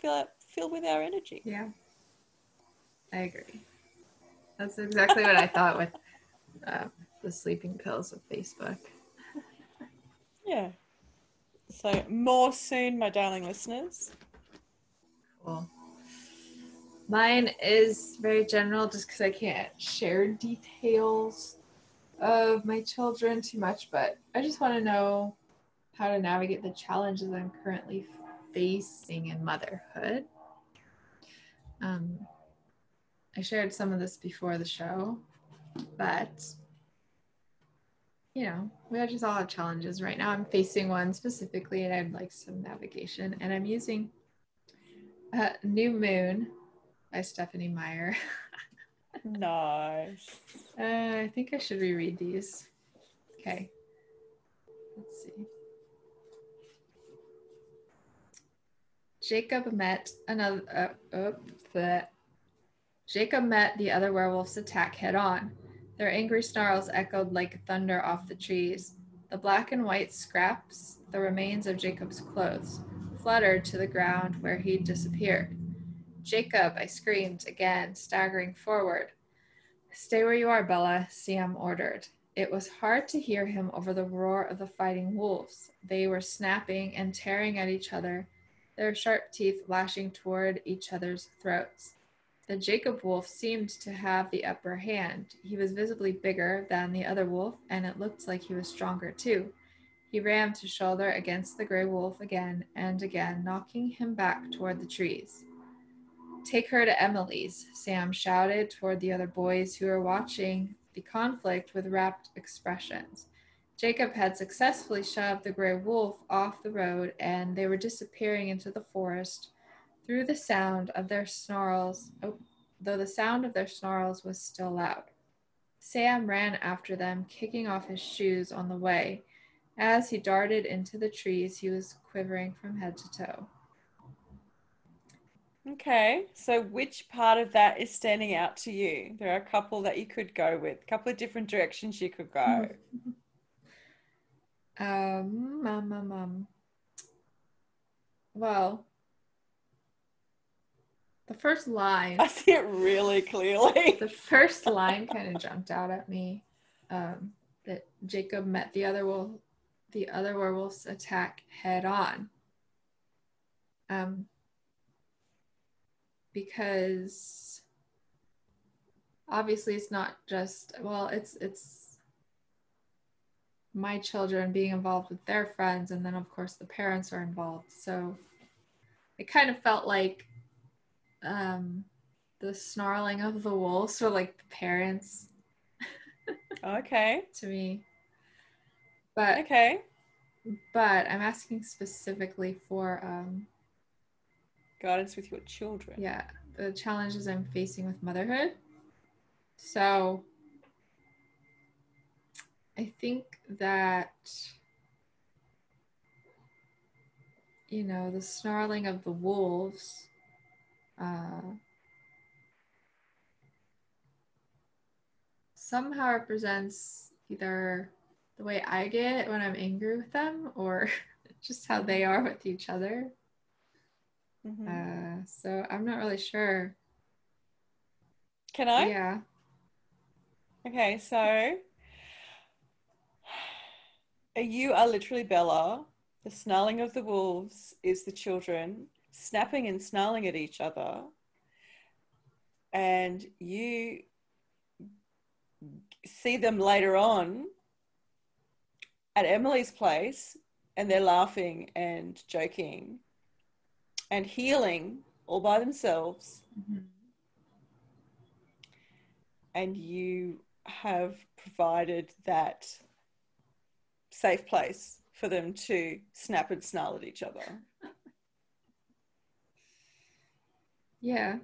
fill our, fill with our energy Yeah. I agree. That's exactly what I thought with uh, the sleeping pills of Facebook. yeah so more soon my darling listeners Cool. Mine is very general just because I can't share details of my children too much, but I just want to know how to navigate the challenges I'm currently facing in motherhood. Um, I shared some of this before the show, but you know, we just all have challenges right now. I'm facing one specifically, and I'd like some navigation, and I'm using uh, New Moon by Stephenie Meyer. nice Uh, I think I should reread these. Okay. Let's see. Jacob met another. Uh, oh, bleh. Jacob met the other werewolf's attack head on. Their angry snarls echoed like thunder off the trees. The black and white scraps, the remains of Jacob's clothes, fluttered to the ground where he'd disappeared. Jacob, I screamed again, staggering forward. Stay where you are, Bella, Sam ordered. It was hard to hear him over the roar of the fighting wolves. They were snapping and tearing at each other, their sharp teeth lashing toward each other's throats. The Jacob wolf seemed to have the upper hand. He was visibly bigger than the other wolf, and it looked like he was stronger too. He rammed his shoulder against the gray wolf again and again, knocking him back toward the trees. Take her to Emily's, Sam shouted toward the other boys who were watching the conflict with rapt expressions. Jacob had successfully shoved the gray wolf off the road, and they were disappearing into the forest through the sound of their snarls, oh, though the sound of their snarls was still loud. Sam ran after them, kicking off his shoes on the way. As he darted into the trees, he was quivering from head to toe. Okay, so which part of that is standing out to you? There are a couple that you could go with, a couple of different directions you could go. Um, um, um, um. Well, the first line, I see it really clearly. the first line kind of jumped out at me. Um, that Jacob met the other wolf, the other werewolf's attack head on. Um, because obviously it's not just well, it's it's my children being involved with their friends, and then of course the parents are involved. So it kind of felt like um, the snarling of the wolves were like the parents Okay, to me. But okay. but I'm asking specifically for um, Guidance with your children. yeah the challenges I'm facing with motherhood. So I think that you know the snarling of the wolves uh, somehow represents either the way I get when I'm angry with them or just how they are with each other. Mhm. Uh, so I'm not really sure. Can I? Yeah. Okay, so you are literally Bella. The snarling of the wolves is the children snapping and snarling at each other. And you see them later on at Emily's place, and they're laughing and joking and healing all by themselves. Mhm. and you have provided that safe place for them to snap and snarl at each other. Yeah.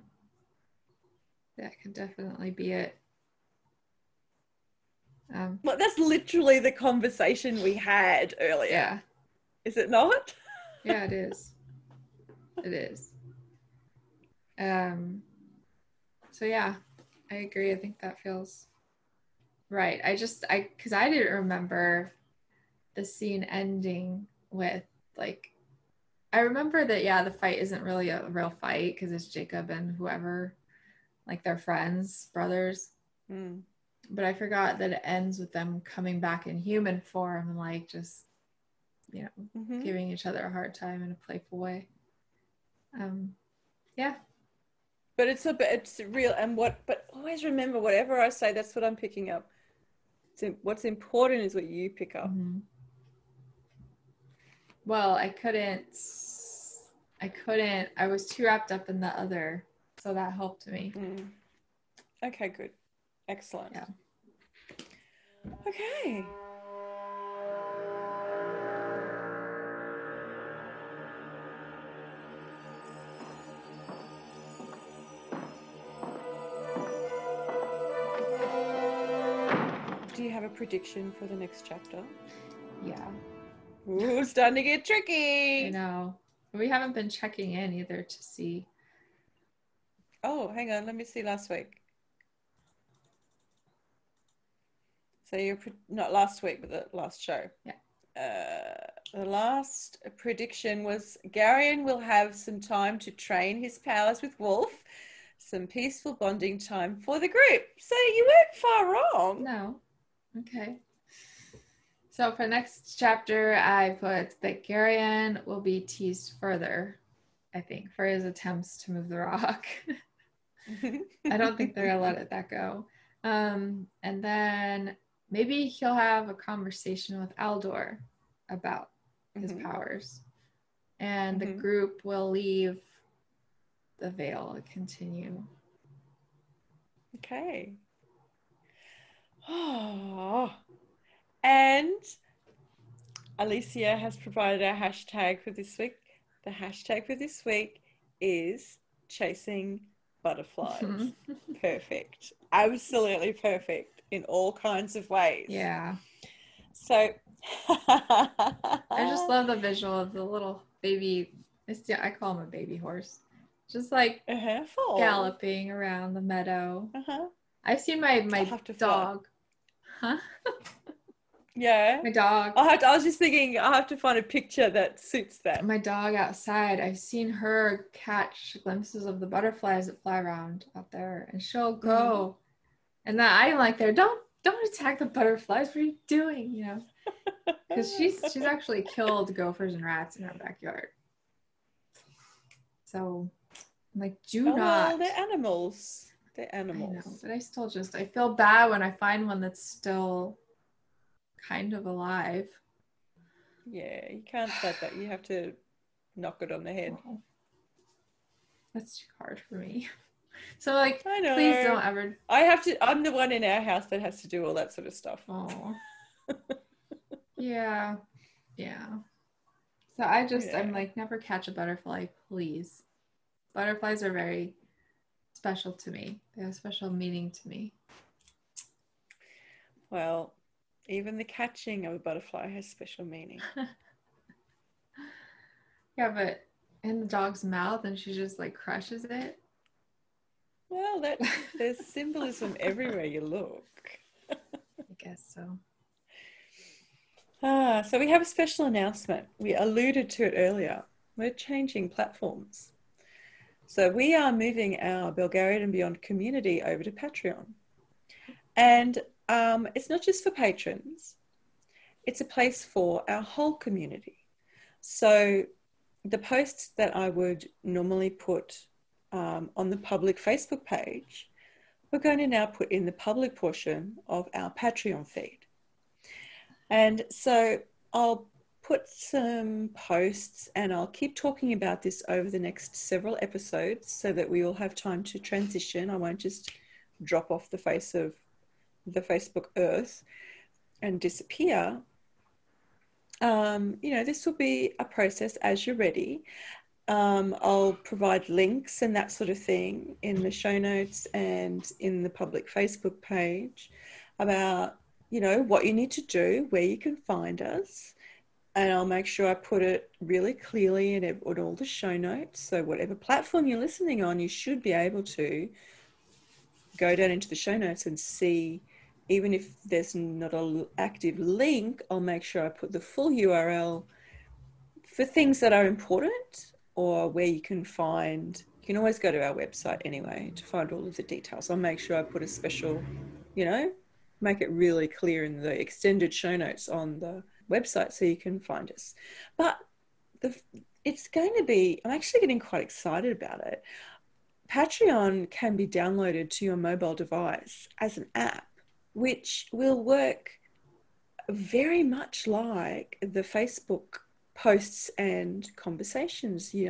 That can definitely be it. Um, Well, that's literally the conversation we had earlier, yeah. is it not? Yeah, it is. It is. Um so yeah, I agree. I think that feels right. I just I cuz I didn't remember the scene ending with like I remember that yeah, the fight isn't really a real fight cuz it's Jacob and whoever like they're friends, brothers, Mm. but I forgot that it ends with them coming back in human form and like just you know Mhm. giving each other a hard time in a playful way. Um, yeah, But it's a bit, it's real. And what, but always remember, whatever I say, that's what I'm picking up. It's, what's important is what you pick up. Mhm. Well, I couldn't. I couldn't. I was too wrapped up in the other, so that helped me. Mm. Okay, good. Excellent. Yeah. Okay. Have a prediction for the next chapter? Yeah, Ooh, it's starting to get tricky. I know. We haven't been checking in either to see. Oh, hang on. Let me see last week. So you're pre- not last week, but the last show. Yeah. Uh, the last prediction was Garion will have some time to train his powers with Wolf, some peaceful bonding time for the group. So you weren't far wrong. No. Okay. So for next chapter, I put that Garion will be teased further. I think for his attempts to move the rock. I don't think they're gonna let it that go. Um, and then maybe he'll have a conversation with Aldur about his Mhm. powers, and the Mhm. group will leave the Vale and continue. Okay. Oh. And Alicia has provided a hashtag for this week. The hashtag for this week is chasing butterflies. Perfect. Absolutely perfect in all kinds of ways. yeah, So I just love the visual of the little baby. I call him a baby horse, just like uh-huh. Galloping around the meadow. Uh-huh. I've seen my my I'll have to dog. Huh? Yeah. My dog. I, have to, I was just thinking I have to find a picture that suits that. my dog outside, I've seen her catch glimpses of the butterflies that fly around out there, and she'll go. Mm-hmm. And then I'm like, there, don't don't attack the butterflies. What are you doing? You know, because she's she's actually killed gophers and rats in her backyard. So, I'm like, do Oh, well, not. they're animals. They're I animals. know, but I still just I feel bad when I find one that's still kind of alive. Yeah, you can't let that. You have to knock it on the head. That's too hard for me. So like, I know. please don't ever. I have to. I'm the one in our house that has to do all that sort of stuff. Oh. yeah, yeah. So I just I'm like never catch a butterfly, please. Butterflies are very special to me. They have special meaning to me. Well, even the catching of a butterfly has special meaning. Yeah, but in the dog's mouth, and she just like crushes it. Well, that there's symbolism everywhere you look. I guess so. Ah, so we have a special announcement. We alluded to it earlier. We're changing platforms. So we are moving our Belgariad and Beyond community over to Patreon. And um, it's not just for patrons, it's a place for our whole community. So the posts that I would normally put um, on the public Facebook page, we're going to now put in the public portion of our Patreon feed. And so I'll put some posts and I'll keep talking about this over the next several episodes so that we all have time to transition. I won't just drop off the face of the Facebook earth and disappear. Um, you know, this will be a process as you're ready. Um, I'll provide links and that sort of thing in the show notes and in the public Facebook page about you know, what you need to do, where you can find us. And I'll make sure I put it really clearly in, it, in all the show notes. So, whatever platform you're listening on, you should be able to go down into the show notes and see, even if there's not an active link, I'll make sure I put the full URL for things that are important or where you can find. You can always go to our website anyway to find all of the details. I'll make sure I put a special, you know, make it really clear in the extended show notes on the website so you can find us. But the, it's going to be, I'm actually getting quite excited about it. Patreon can be downloaded to your mobile device as an app, which will work very much like the Facebook posts and conversations. You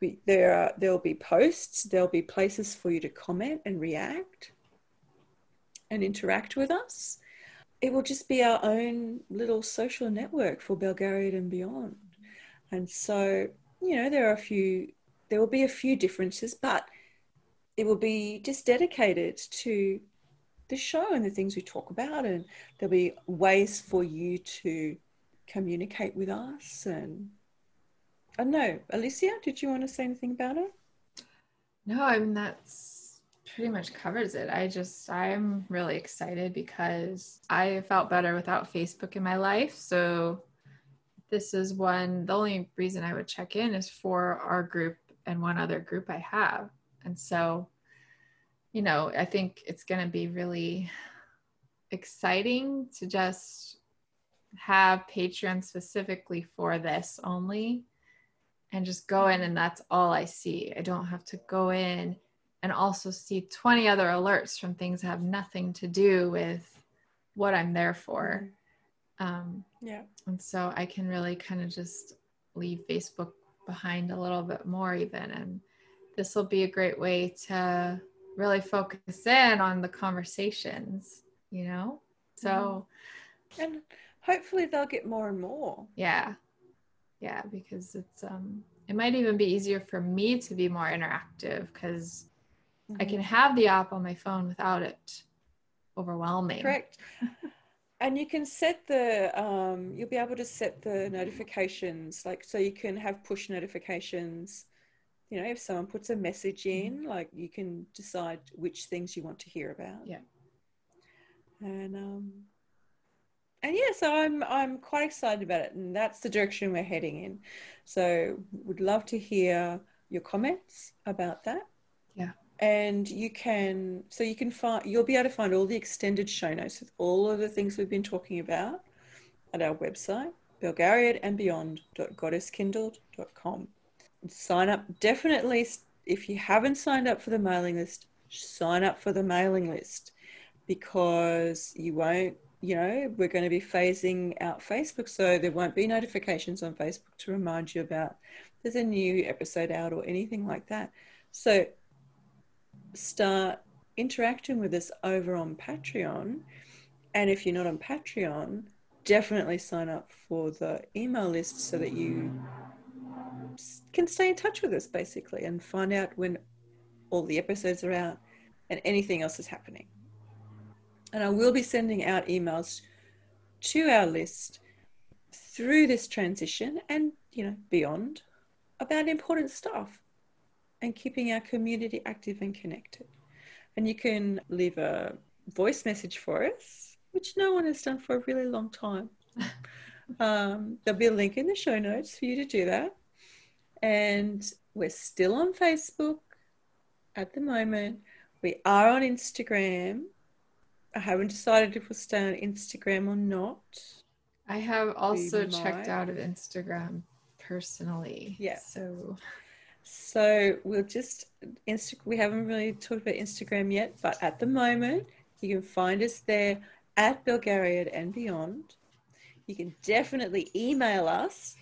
know, there are there'll be posts, there'll be places for you to comment and react and interact with us. It will just be our own little social network for Belgariad and beyond. And so, you know, there are a few, there will be a few differences, but it will be just dedicated to the show and the things we talk about. And there'll be ways for you to communicate with us. And I don't know, Alicia, did you want to say anything about it? No, I mean, that's pretty much covers it. I just, I'm really excited because I felt better without Facebook in my life. So this is one, the only reason I would check in is for our group and one other group I have. And so, you know, I think it's going to be really exciting to just have Patreon specifically for this only and just go in and that's all I see. I don't have to go in and also see 20 other alerts from things that have nothing to do with what I'm there for. Um, yeah. And so I can really kind of just leave Facebook behind a little bit more, even. And this will be a great way to really focus in on the conversations, you know? So, mm-hmm. and hopefully they'll get more and more. Yeah. Yeah. Because it's, um, it might even be easier for me to be more interactive because Mm-hmm. I can have the app on my phone without it overwhelming. Correct. and you can set the um, you'll be able to set the notifications like so you can have push notifications you know if someone puts a message in mm-hmm. like you can decide which things you want to hear about yeah and um and yeah so i'm i'm quite excited about it and that's the direction we're heading in so would love to hear your comments about that yeah and you can so you can find you'll be able to find all the extended show notes with all of the things we've been talking about at our website belgariadandbeyond.goddesskindled.com sign up definitely if you haven't signed up for the mailing list sign up for the mailing list because you won't you know we're going to be phasing out facebook so there won't be notifications on facebook to remind you about there's a new episode out or anything like that. So start interacting with us over on Patreon. And if you're not on Patreon, definitely sign up for the email list so that you can stay in touch with us basically and find out when all the episodes are out and anything else is happening. And I will be sending out emails to our list through this transition and you know beyond about important stuff and keeping our community active and connected. And you can leave a voice message for us which no one has done for a really long time. um, there'll be a link in the show notes for you to do that. And we're still on Facebook at the moment. We are on Instagram. I haven't decided if we'll stay on Instagram or not. I have also checked out of Instagram personally. Yeah. So so we'll just Insta we haven't really talked about Instagram yet, but at the moment you can find us there at Belgariad and beyond. You can definitely email us,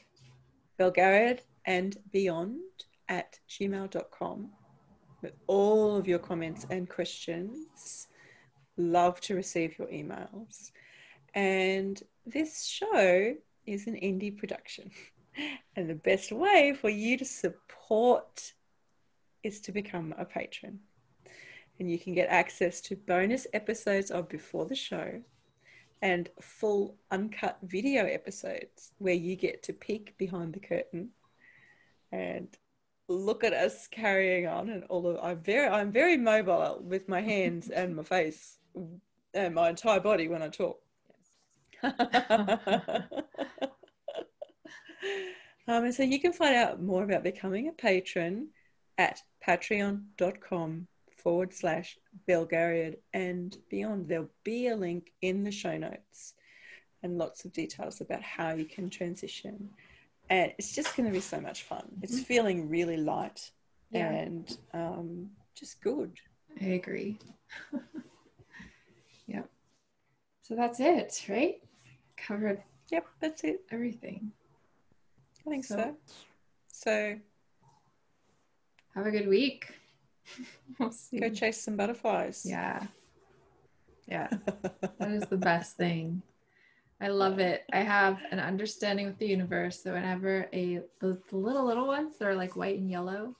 Belgariad and beyond at gmail.com with all of your comments and questions. Love to receive your emails. And this show is an indie production. And the best way for you to support is to become a patron. And you can get access to bonus episodes of Before the Show and full uncut video episodes where you get to peek behind the curtain and look at us carrying on and all of I'm very I'm very mobile with my hands and my face and my entire body when I talk. Yes. um, and so you can find out more about becoming a patron at patreon.com forward slash Belgariad and beyond. There'll be a link in the show notes and lots of details about how you can transition. And it's just going to be so much fun. It's mm-hmm. feeling really light yeah. and um, just good. I agree. yep. So that's it, right? Covered. Yep, that's it. Everything. I think so. So, so have a good week. we'll Go chase some butterflies. Yeah. Yeah. that is the best thing. I love it. I have an understanding with the universe. So whenever a the, the little little ones that are like white and yellow,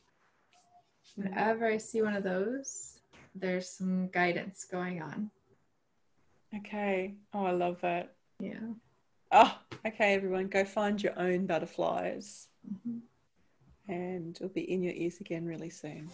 whenever I see one of those, there's some guidance going on. Okay. Oh, I love that. Yeah. Oh, okay, everyone, go find your own butterflies. Mm-hmm. And it'll be in your ears again really soon.